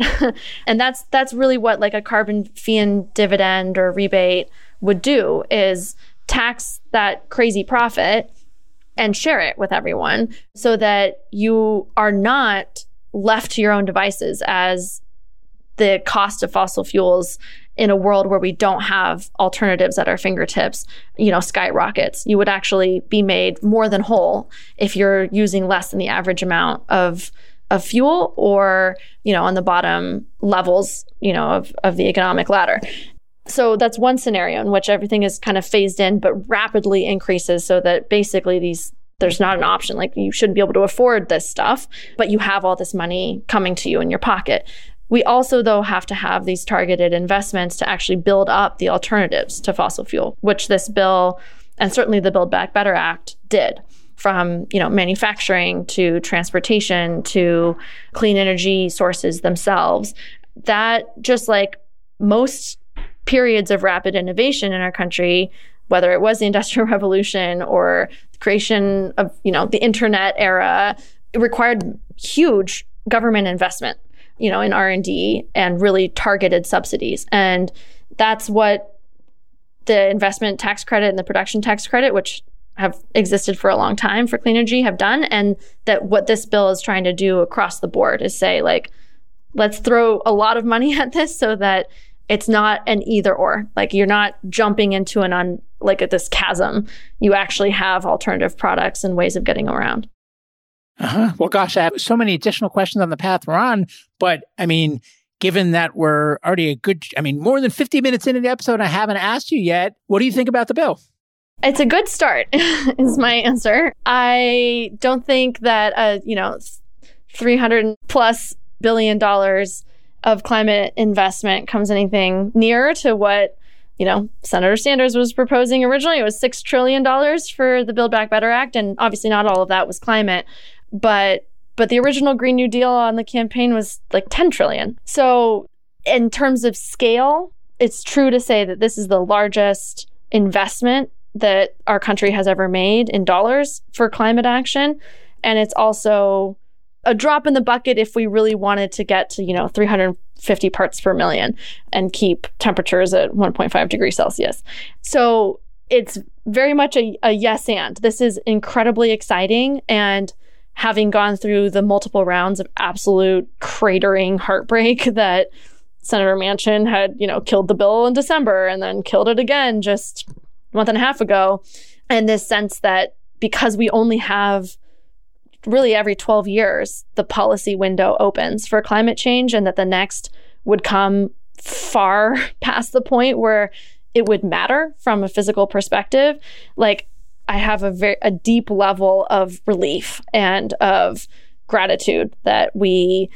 and that's that's really what like a carbon fee and dividend or rebate would do is tax that crazy profit and share it with everyone so that you are not left to your own devices as the cost of fossil fuels in a world where we don't have alternatives at our fingertips, you know, skyrockets. You would actually be made more than whole if you're using less than the average amount of of fuel or, you know, on the bottom levels, you know, of, of the economic ladder. So that's one scenario in which everything is kind of phased in, but rapidly increases so that basically these there's not an option. Like you shouldn't be able to afford this stuff, but you have all this money coming to you in your pocket. We also, though, have to have these targeted investments to actually build up the alternatives to fossil fuel, which this bill and certainly the Build Back Better Act did. From you know manufacturing to transportation to clean energy sources themselves. That just like most periods of rapid innovation in our country whether it was the industrial revolution or the creation of you know the internet era it required huge government investment you know in r&d and really targeted subsidies and that's what the investment tax credit and the production tax credit which have existed for a long time for clean energy have done and that what this bill is trying to do across the board is say like let's throw a lot of money at this so that It's not an either or. Like you're not jumping into an un like at this chasm. You actually have alternative products and ways of getting around. Uh-huh. Well, gosh, I have so many additional questions on the path we're on, but I mean, given that we're already a good, I mean, more than 50 minutes into the episode, I haven't asked you yet. What do you think about the bill? It's a good start, is my answer. I don't think that, uh, you know, 300 plus billion dollars of climate investment comes anything near to what you know Senator Sanders was proposing originally. It was six trillion dollars for the Build Back Better Act, and obviously not all of that was climate, but but the original Green New Deal on the campaign was like 10 trillion. So in terms of scale, it's true to say that this is the largest investment that our country has ever made in dollars for climate action. And it's also a drop in the bucket if we really wanted to get to, you know, 350 parts per million and keep temperatures at 1.5 degrees Celsius. So it's very much a, a yes and. This is incredibly exciting. And having gone through the multiple rounds of absolute cratering heartbreak that Senator Manchin had, you know, killed the bill in December and then killed it again just a month and a half ago. And this sense that because we only have really every 12 years, the policy window opens for climate change, and that the next would come far past the point where it would matter from a physical perspective. Like, I have a very a deep level of relief and of gratitude that we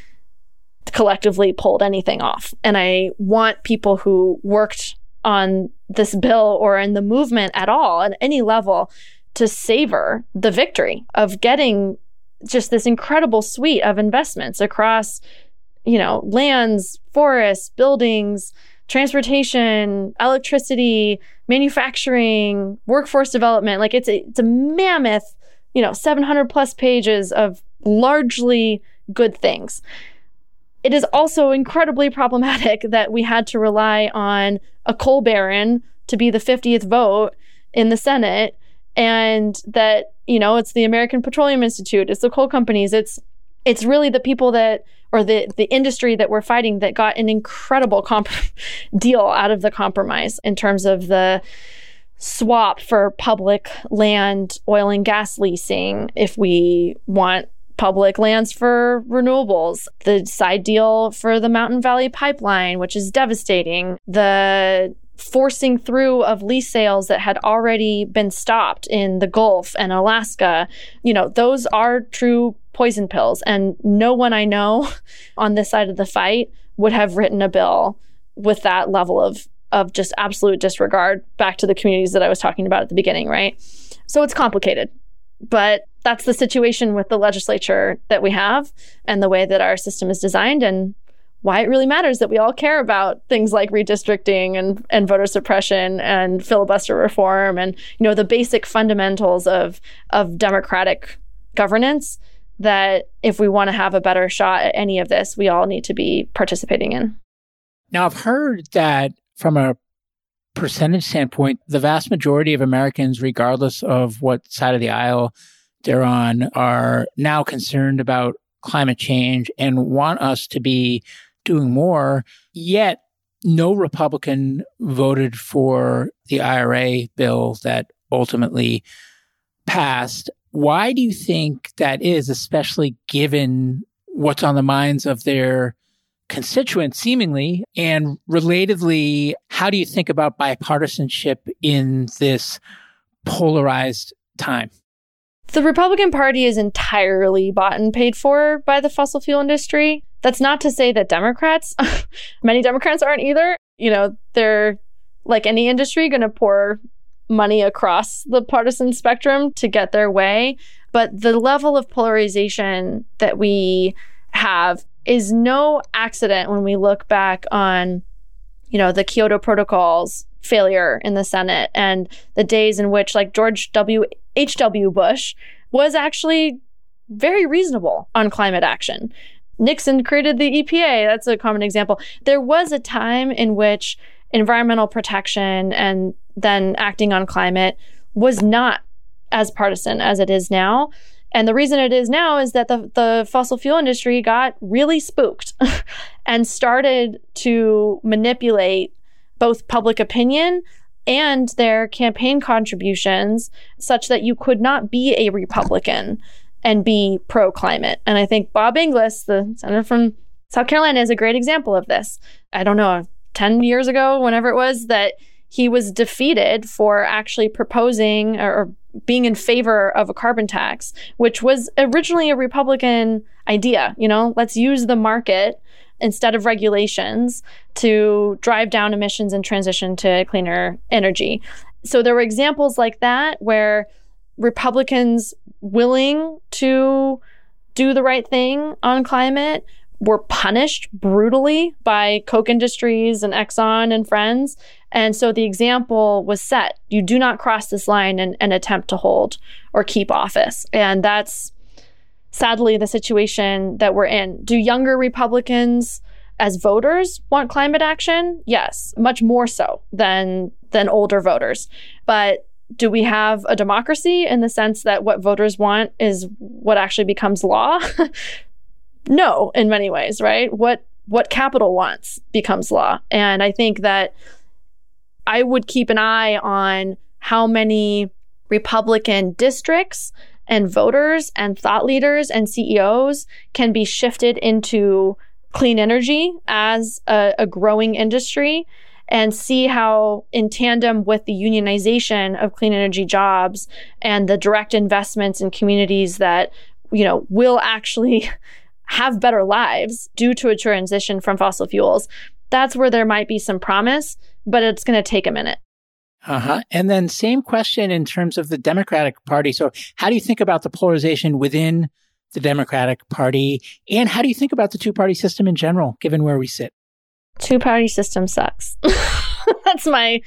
collectively pulled anything off. And I want people who worked on this bill or in the movement at all at any level to savor the victory of getting just this incredible suite of investments across you know lands forests buildings transportation electricity manufacturing workforce development like it's a, it's a mammoth you know 700 plus pages of largely good things. It is also incredibly problematic that we had to rely on a coal baron to be the 50th vote in the Senate and that you know it's the American Petroleum Institute it's the coal companies it's it's really the people that or the the industry that we're fighting that got an incredible comp- deal out of the compromise in terms of the swap for public land oil and gas leasing if we want public lands for renewables, the side deal for the Mountain Valley Pipeline, which is devastating, the forcing through of lease sales that had already been stopped in the Gulf and Alaska. You know, those are true poison pills. And no one I know on this side of the fight would have written a bill with that level of of just absolute disregard back to the communities that I was talking about at the beginning, right? So it's complicated. But that's the situation with the legislature that we have and the way that our system is designed and why it really matters that we all care about things like redistricting and, and voter suppression and filibuster reform and you know the basic fundamentals of of democratic governance that if we want to have a better shot at any of this we all need to be participating in now i've heard that from a percentage standpoint the vast majority of americans regardless of what side of the aisle they're on are now concerned about climate change and want us to be doing more. Yet, no Republican voted for the IRA bill that ultimately passed. Why do you think that is, especially given what's on the minds of their constituents, seemingly? And relatedly, how do you think about bipartisanship in this polarized time? The Republican Party is entirely bought and paid for by the fossil fuel industry. That's not to say that Democrats, many Democrats aren't either. You know, they're like any industry going to pour money across the partisan spectrum to get their way. But the level of polarization that we have is no accident when we look back on, you know, the Kyoto Protocol's failure in the Senate and the days in which, like, George W. Bush was actually very reasonable on climate action. Nixon created the EPA. That's a common example. There was a time in which environmental protection and then acting on climate was not as partisan as it is now. And the reason it is now is that the, the fossil fuel industry got really spooked and started to manipulate both public opinion and their campaign contributions such that you could not be a Republican and be pro climate. And I think Bob Inglis, the senator from South Carolina, is a great example of this. I don't know, 10 years ago, whenever it was, that he was defeated for actually proposing or, being in favor of a carbon tax, which was originally a Republican idea. You know, let's use the market instead of regulations to drive down emissions and transition to cleaner energy. So there were examples like that where Republicans willing to do the right thing on climate were punished brutally by Koch Industries and Exxon and friends. And so the example was set. You do not cross this line and, and attempt to hold or keep office. And that's sadly the situation that we're in. Do younger Republicans as voters want climate action? Yes, much more so than than older voters. But do we have a democracy in the sense that what voters want is what actually becomes law? no, in many ways, right? What what capital wants becomes law. And I think that I would keep an eye on how many Republican districts and voters and thought leaders and CEOs can be shifted into clean energy as a, a growing industry and see how, in tandem with the unionization of clean energy jobs and the direct investments in communities that, you know, will actually have better lives due to a transition from fossil fuels, that's where there might be some promise, but it's going to take a minute. Uh huh. And then, same question in terms of the Democratic Party. So, how do you think about the polarization within the Democratic Party? And how do you think about the two party system in general, given where we sit? two party system sucks. That's my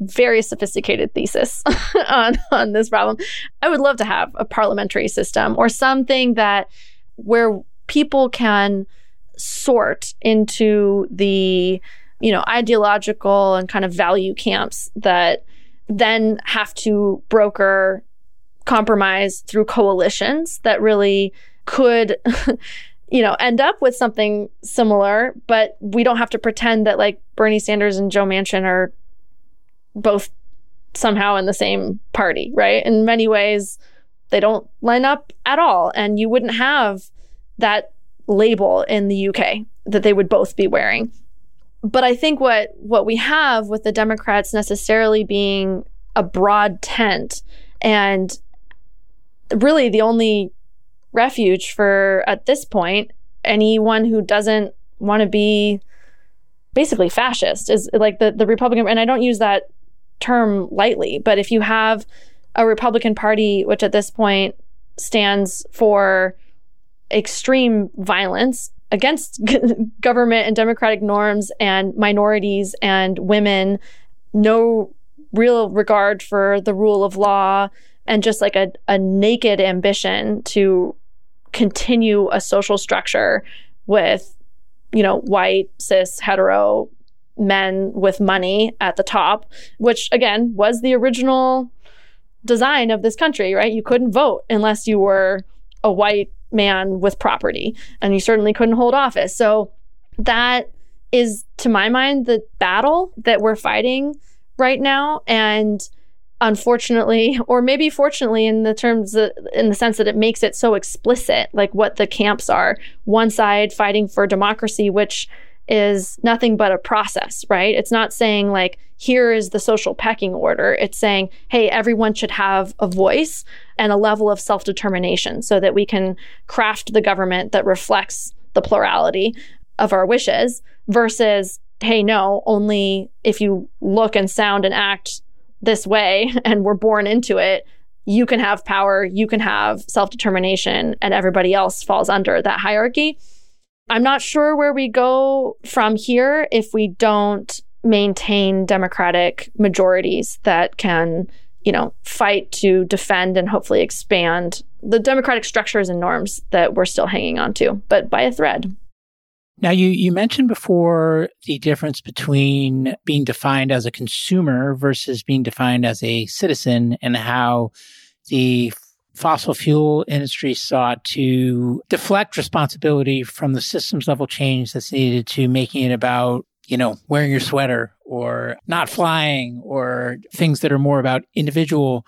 very sophisticated thesis on, on this problem. I would love to have a parliamentary system or something that where people can sort into the you know ideological and kind of value camps that then have to broker compromise through coalitions that really could you know, end up with something similar, but we don't have to pretend that like Bernie Sanders and Joe Manchin are both somehow in the same party, right? In many ways, they don't line up at all. And you wouldn't have that label in the UK that they would both be wearing. But I think what what we have with the Democrats necessarily being a broad tent and really the only refuge for, at this point, anyone who doesn't want to be basically fascist is like the, the Republican. And I don't use that term lightly, but if you have a Republican Party, which at this point stands for extreme violence against government and democratic norms and minorities and women, no real regard for the rule of law, and just like a, a naked ambition to continue a social structure with, you know, white, cis, hetero men with money at the top, which again was the original design of this country, right? You couldn't vote unless you were a white man with property, and you certainly couldn't hold office. So that is, to my mind, the battle that we're fighting right now. And unfortunately or maybe fortunately in the terms of, in the sense that it makes it so explicit like what the camps are one side fighting for democracy which is nothing but a process right it's not saying like here is the social pecking order it's saying hey everyone should have a voice and a level of self-determination so that we can craft the government that reflects the plurality of our wishes versus hey no only if you look and sound and act this way and we're born into it, you can have power, you can have self determination, and everybody else falls under that hierarchy. I'm not sure where we go from here if we don't maintain democratic majorities that can, you know, fight to defend and hopefully expand the democratic structures and norms that we're still hanging on to, but by a thread. Now, you, you mentioned before the difference between being defined as a consumer versus being defined as a citizen and how the fossil fuel industry sought to deflect responsibility from the systems level change that's needed to making it about, you know, wearing your sweater or not flying or things that are more about individual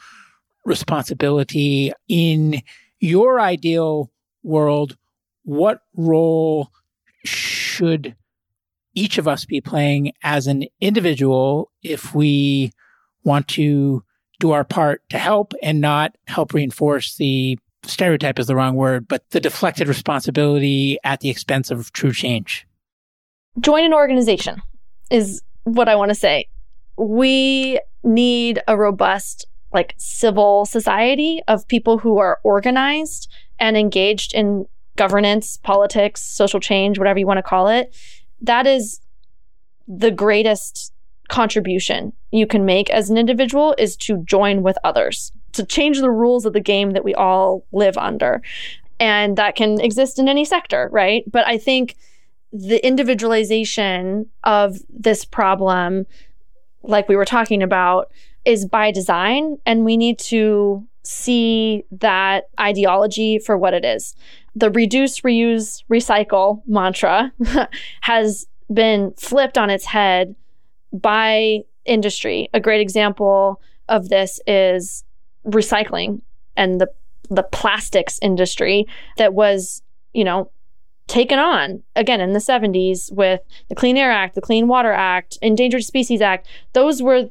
responsibility in your ideal world, what role should each of us be playing as an individual if we want to do our part to help and not help reinforce the stereotype is the wrong word, but the deflected responsibility at the expense of true change? Join an organization is what I want to say. We need a robust, like civil society of people who are organized and engaged in governance, politics, social change, whatever you want to call it. That is the greatest contribution you can make as an individual is to join with others, to change the rules of the game that we all live under. And that can exist in any sector, right? But I think the individualization of this problem, like we were talking about, is by design. And we need to see that ideology for what it is. The reduce, reuse, recycle mantra has been flipped on its head by industry. A great example of this is recycling and the the plastics industry that was, you know, taken on again in the 70s with the Clean Air Act, the Clean Water Act, Endangered Species Act. Those were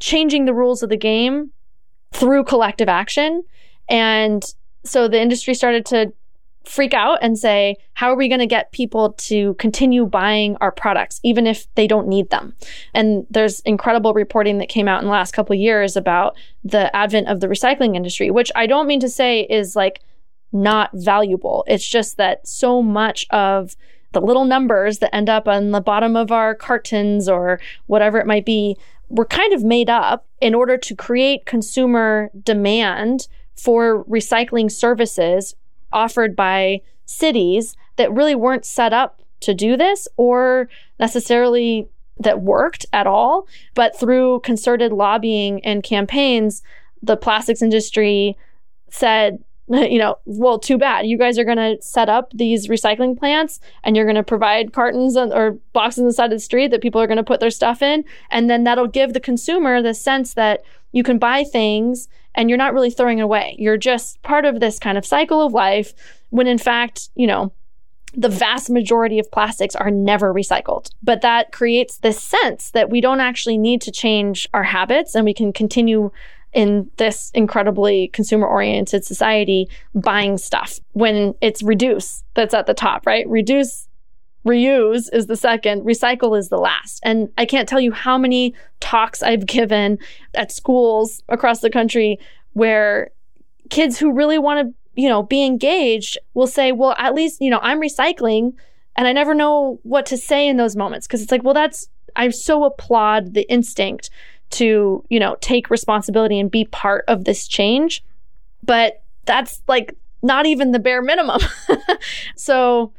changing the rules of the game through collective action. And so the industry started to freak out and say, how are we going to get people to continue buying our products, even if they don't need them? And there's incredible reporting that came out in the last couple years about the advent of the recycling industry, which I don't mean to say is like not valuable. It's just that so much of the little numbers that end up on the bottom of our cartons or whatever it might be were kind of made up in order to create consumer demand for recycling services offered by cities that really weren't set up to do this or necessarily that worked at all. But through concerted lobbying and campaigns, the plastics industry said, you know, well, too bad. You guys are going to set up these recycling plants and you're going to provide cartons or boxes on the side of the street that people are going to put their stuff in. And then that'll give the consumer the sense that you can buy things and you're not really throwing away. You're just part of this kind of cycle of life when in fact, you know, the vast majority of plastics are never recycled. But that creates this sense that we don't actually need to change our habits and we can continue in this incredibly consumer oriented society buying stuff when it's reduce that's at the top, right? Reduce reuse is the second, recycle is the last. And I can't tell you how many talks I've given at schools across the country where kids who really want to, you know, be engaged will say, well, at least, you know, I'm recycling. And I never know what to say in those moments because it's like, well, that's, I so applaud the instinct to, you know, take responsibility and be part of this change. But that's like not even the bare minimum. so,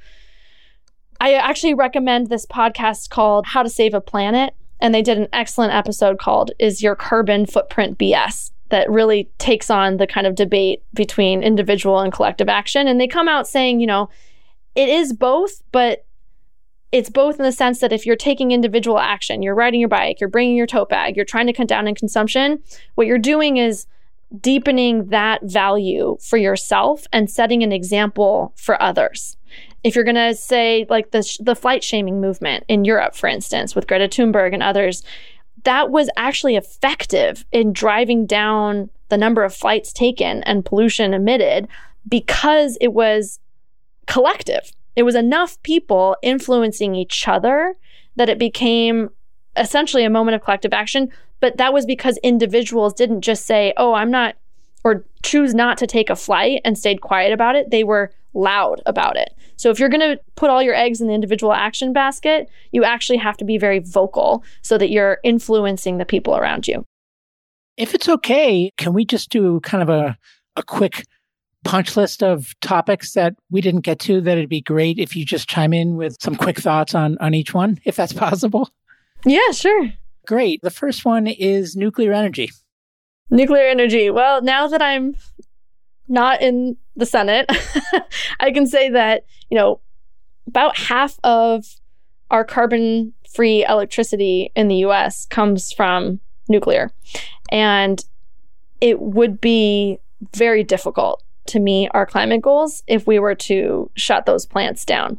I actually recommend this podcast called How to Save a Planet. And they did an excellent episode called Is Your Carbon Footprint BS? that really takes on the kind of debate between individual and collective action. And they come out saying, you know, it is both, but it's both in the sense that if you're taking individual action, you're riding your bike, you're bringing your tote bag, you're trying to cut down in consumption, what you're doing is deepening that value for yourself and setting an example for others if you're going to say like the the flight shaming movement in Europe, for instance, with Greta Thunberg and others, that was actually effective in driving down the number of flights taken and pollution emitted because it was collective. It was enough people influencing each other that it became essentially a moment of collective action. But that was because individuals didn't just say, oh, I'm not, or choose not to take a flight and stayed quiet about it. They were loud about it. So if you're going to put all your eggs in the individual action basket, you actually have to be very vocal so that you're influencing the people around you. If it's okay, can we just do kind of a, a quick punch list of topics that we didn't get to that it'd be great if you just chime in with some quick thoughts on on each one if that's possible? Yeah sure. Great. The first one is nuclear energy. Nuclear energy. Well now that i'm not in the Senate, I can say that, you know, about half of our carbon free electricity in the US comes from nuclear. And it would be very difficult to meet our climate goals if we were to shut those plants down.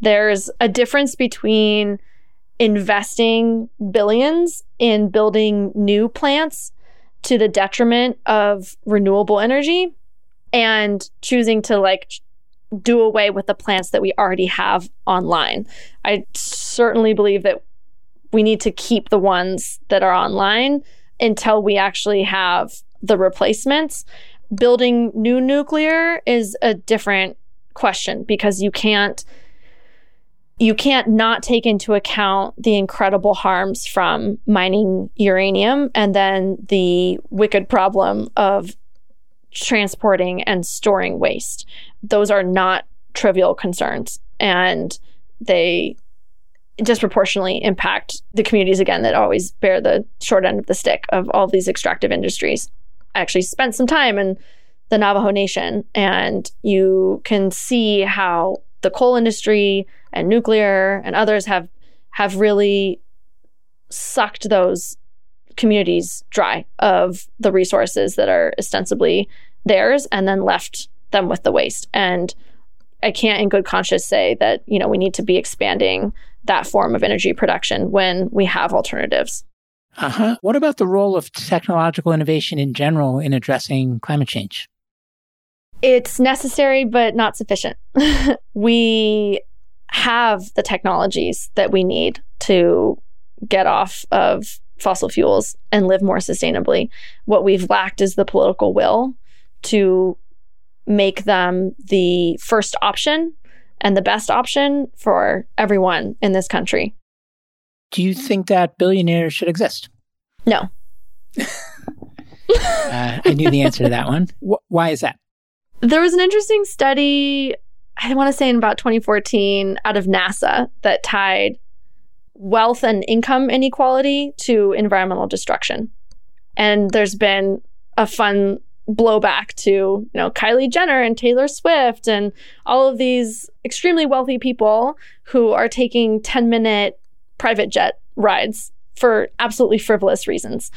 There's a difference between investing billions in building new plants to the detriment of renewable energy and choosing to like do away with the plants that we already have online. I certainly believe that we need to keep the ones that are online until we actually have the replacements. Building new nuclear is a different question because you can't you can't not take into account the incredible harms from mining uranium and then the wicked problem of transporting and storing waste. Those are not trivial concerns and they disproportionately impact the communities again that always bear the short end of the stick of all these extractive industries. Actually spent some time in the Navajo Nation and you can see how the coal industry and nuclear and others have have really sucked those communities dry of the resources that are ostensibly theirs and then left them with the waste. And I can't in good conscience say that, you know, we need to be expanding that form of energy production when we have alternatives. Uh-huh. What about the role of technological innovation in general in addressing climate change? It's necessary but not sufficient. we have the technologies that we need to get off of fossil fuels and live more sustainably. What we've lacked is the political will to make them the first option and the best option for everyone in this country. Do you think that billionaires should exist? No. uh, I knew the answer to that one. Wh- why is that? There was an interesting study, I want to say in about 2014, out of NASA that tied wealth and income inequality to environmental destruction. And there's been a fun blowback to, you know, Kylie Jenner and Taylor Swift and all of these extremely wealthy people who are taking 10 minute private jet rides for absolutely frivolous reasons.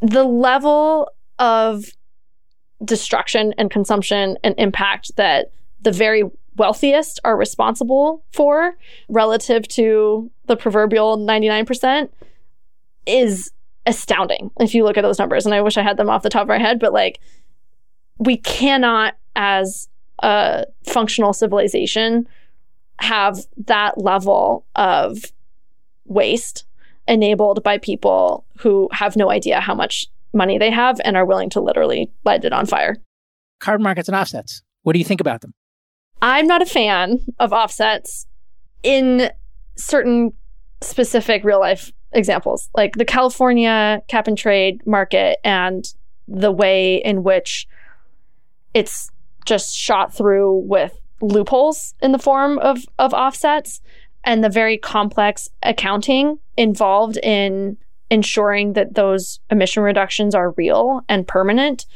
The level of destruction and consumption and impact that the very wealthiest are responsible for relative to the proverbial 99% is astounding if you look at those numbers. And I wish I had them off the top of my head, but like we cannot, as a functional civilization, have that level of waste enabled by people who have no idea how much money they have and are willing to literally light it on fire. Carbon markets and offsets. What do you think about them? I'm not a fan of offsets in certain specific real life examples, like the California cap and trade market and the way in which it's just shot through with loopholes in the form of, of offsets and the very complex accounting involved in ensuring that those emission reductions are real and permanent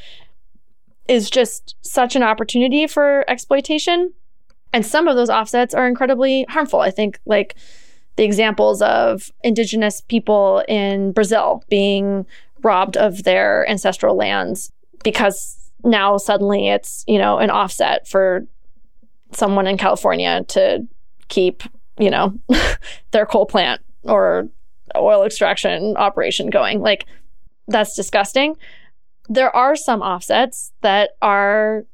is just such an opportunity for exploitation. And some of those offsets are incredibly harmful. I think, like the examples of indigenous people in Brazil being robbed of their ancestral lands because now suddenly it's, you know, an offset for someone in California to keep, you know, their coal plant or oil extraction operation going. Like, that's disgusting. There are some offsets that are,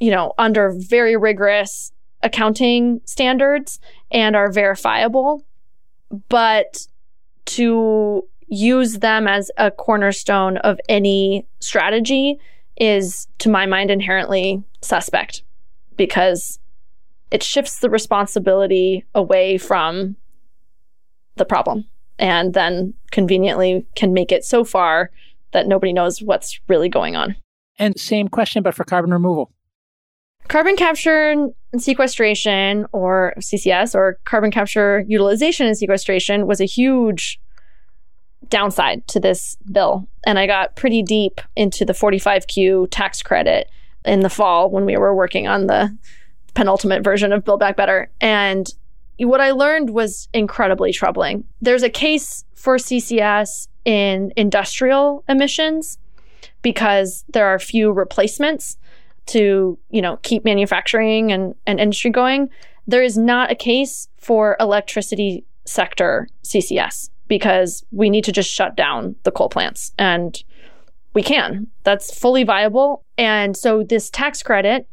you know, under very rigorous accounting standards and are verifiable but to use them as a cornerstone of any strategy is, to my mind, inherently suspect because it shifts the responsibility away from the problem and then conveniently can make it so far that nobody knows what's really going on. And same question, but for carbon removal. Carbon capture and sequestration, or CCS, or carbon capture utilization and sequestration, was a huge downside to this bill. And I got pretty deep into the 45Q tax credit in the fall when we were working on the penultimate version of Build Back Better. And what I learned was incredibly troubling. There's a case for CCS in industrial emissions because there are few replacements to, you know, keep manufacturing and, and industry going. There is not a case for electricity sector CCS because we need to just shut down the coal plants and we can. That's fully viable. And so this tax credit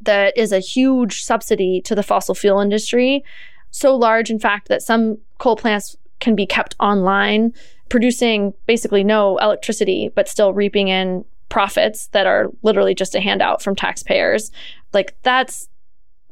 that is a huge subsidy to the fossil fuel industry, so large in fact that some coal plants can be kept online producing basically no electricity but still reaping in profits that are literally just a handout from taxpayers. Like that's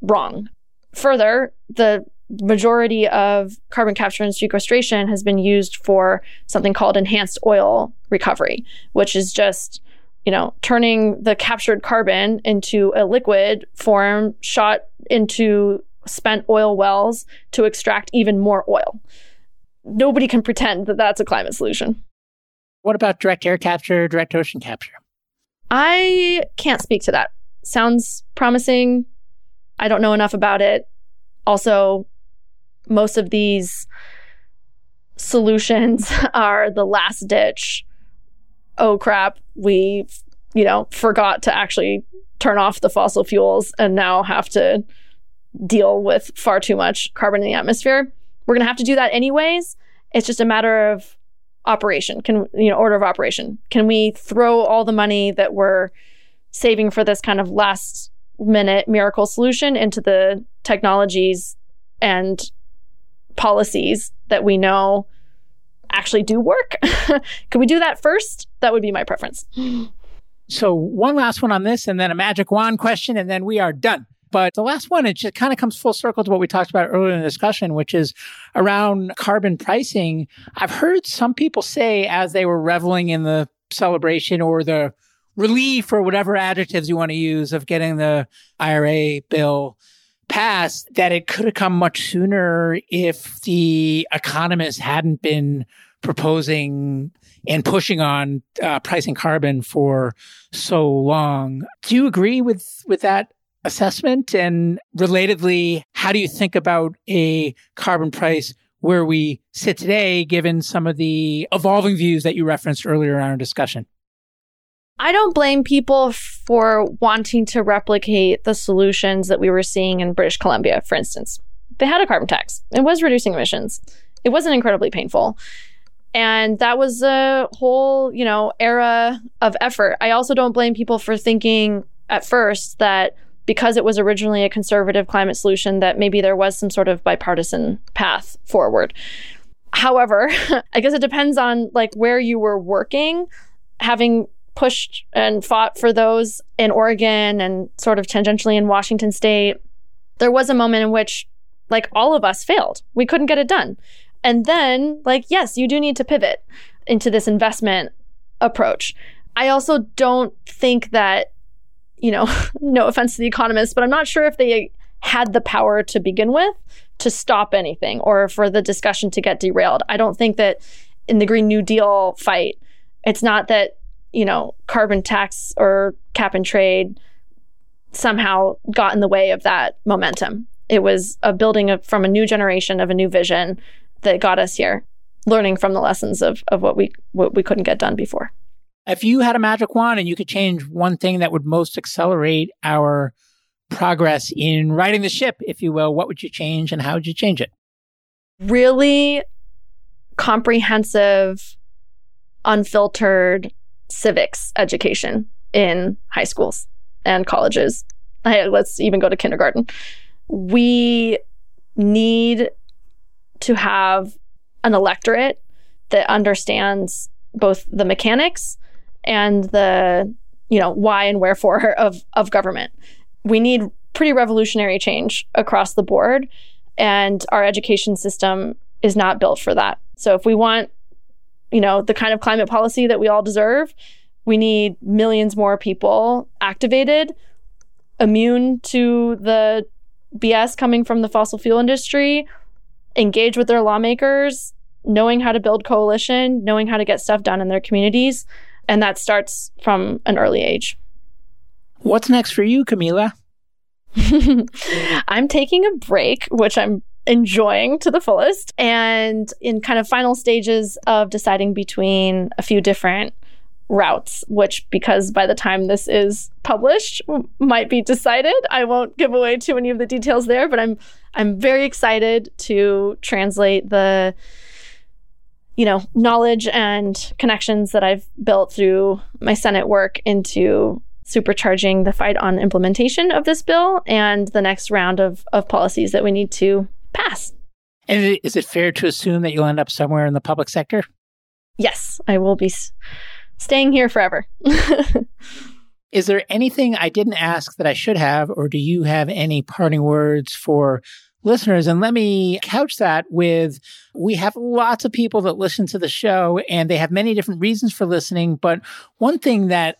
wrong. Further, the majority of carbon capture and sequestration has been used for something called enhanced oil recovery, which is just, you know, turning the captured carbon into a liquid form shot into spent oil wells to extract even more oil. Nobody can pretend that that's a climate solution. What about direct air capture, direct ocean capture? I can't speak to that. Sounds promising. I don't know enough about it. Also, most of these solutions are the last ditch. Oh crap, we, you know, forgot to actually turn off the fossil fuels and now have to deal with far too much carbon in the atmosphere. We're going to have to do that anyways. It's just a matter of operation. Can you know order of operation? Can we throw all the money that we're saving for this kind of last minute miracle solution into the technologies and policies that we know actually do work. Could we do that first? That would be my preference. So, one last one on this, and then a magic wand question, and then we are done. But the last one, it just kind of comes full circle to what we talked about earlier in the discussion, which is around carbon pricing. I've heard some people say as they were reveling in the celebration or the relief or whatever adjectives you want to use of getting the IRA bill passed that it could have come much sooner if the economists hadn't been proposing and pushing on uh, pricing carbon for so long. Do you agree with with that assessment? And relatedly, how do you think about a carbon price where we sit today, given some of the evolving views that you referenced earlier in our discussion? I don't blame people for wanting to replicate the solutions that we were seeing in British Columbia, for instance. They had a carbon tax, it was reducing emissions, it wasn't incredibly painful. And that was a whole, you know, era of effort. I also don't blame people for thinking at first that because it was originally a conservative climate solution that maybe there was some sort of bipartisan path forward. However, I guess it depends on like where you were working. Having pushed and fought for those in Oregon and sort of tangentially in Washington state, there was a moment in which, like, all of us failed. We couldn't get it done. And then, like, yes, you do need to pivot into this investment approach. I also don't think that, you know, no offense to the economists, but I'm not sure if they had the power to begin with to stop anything or for the discussion to get derailed. I don't think that in the Green New Deal fight, it's not that you know, carbon tax or cap and trade somehow got in the way of that momentum. It was a building of, from a new generation of a new vision that got us here, learning from the lessons of, of what we what we couldn't get done before. If you had a magic wand and you could change one thing that would most accelerate our progress in riding the ship, if you will, what would you change and how would you change it? Really comprehensive, unfiltered civics education in high schools and colleges. Let's even go to kindergarten. We need to have an electorate that understands both the mechanics and the you know why and wherefore of of government. We need pretty revolutionary change across the board and our education system is not built for that. So if we want you know, the kind of climate policy that we all deserve. We need millions more people activated, immune to the BS coming from the fossil fuel industry, engage with their lawmakers, knowing how to build coalition, knowing how to get stuff done in their communities. And that starts from an early age. What's next for you, Camila? I'm taking a break, which I'm enjoying to the fullest, and in kind of final stages of deciding between a few different routes, which, because by the time this is published, might be decided. I won't give away too many of the details there, but I'm I'm very excited to translate the you know knowledge and connections that I've built through my Senate work into supercharging the fight on implementation of this bill and the next round of, of policies that we need to pass. And is it fair to assume that you'll end up somewhere in the public sector? Yes, I will be staying here forever. Is there anything I didn't ask that I should have, or do you have any parting words for listeners? And let me couch that with we have lots of people that listen to the show and they have many different reasons for listening. But one thing that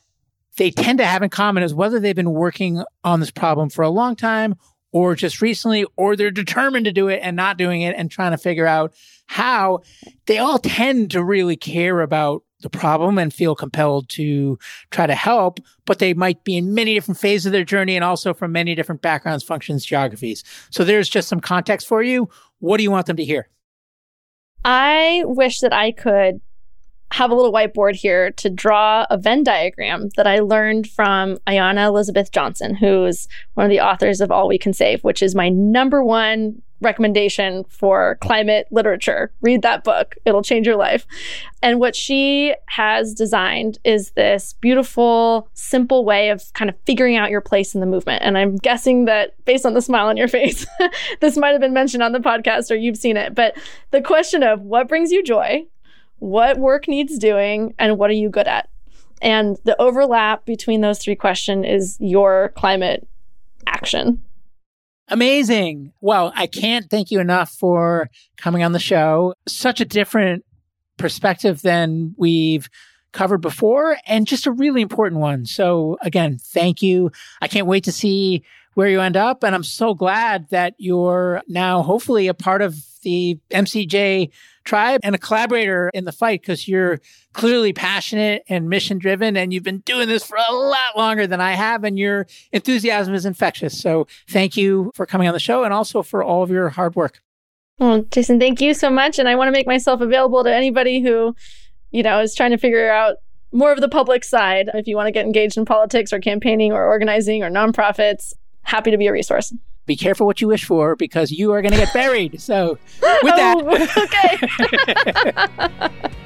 they tend to have in common is whether they've been working on this problem for a long time or just recently, or they're determined to do it and not doing it and trying to figure out how they all tend to really care about the problem and feel compelled to try to help, but they might be in many different phases of their journey and also from many different backgrounds, functions, geographies. So there's just some context for you. What do you want them to hear? I wish that I could have a little whiteboard here to draw a Venn diagram that I learned from Ayana Elizabeth Johnson, who's one of the authors of All We Can Save, which is my number one recommendation for climate literature. Read that book, it'll change your life. And what she has designed is this beautiful, simple way of kind of figuring out your place in the movement. And I'm guessing that based on the smile on your face, this might have been mentioned on the podcast or you've seen it. But the question of what brings you joy, what work needs doing, and what are you good at? And the overlap between those three questions is your climate action. Amazing. Well, I can't thank you enough for coming on the show. Such a different perspective than we've covered before and just a really important one. So again, thank you. I can't wait to see where you end up. And I'm so glad that you're now hopefully a part of the MCJ tribe and a collaborator in the fight because you're clearly passionate and mission driven and you've been doing this for a lot longer than I have and your enthusiasm is infectious. So thank you for coming on the show and also for all of your hard work. Well, Jason, thank you so much. And I want to make myself available to anybody who, you know, is trying to figure out more of the public side. If you want to get engaged in politics or campaigning or organizing or nonprofits, happy to be a resource. Be careful what you wish for because you are going to get buried. So, with that, oh, okay.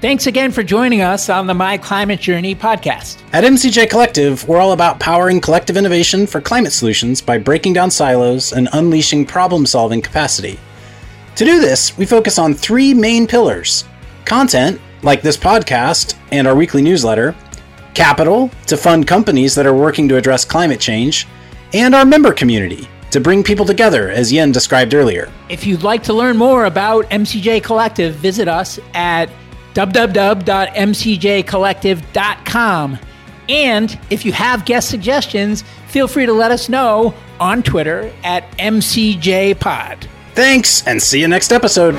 Thanks again for joining us on the My Climate Journey podcast. At MCJ Collective, we're all about powering collective innovation for climate solutions by breaking down silos and unleashing problem solving capacity. To do this, we focus on three main pillars content, like this podcast and our weekly newsletter, capital, to fund companies that are working to address climate change, and our member community to bring people together, as Yen described earlier. If you'd like to learn more about MCJ Collective, visit us at www.mcjcollective.com. And if you have guest suggestions, feel free to let us know on Twitter at MCJPod. Thanks, and see you next episode.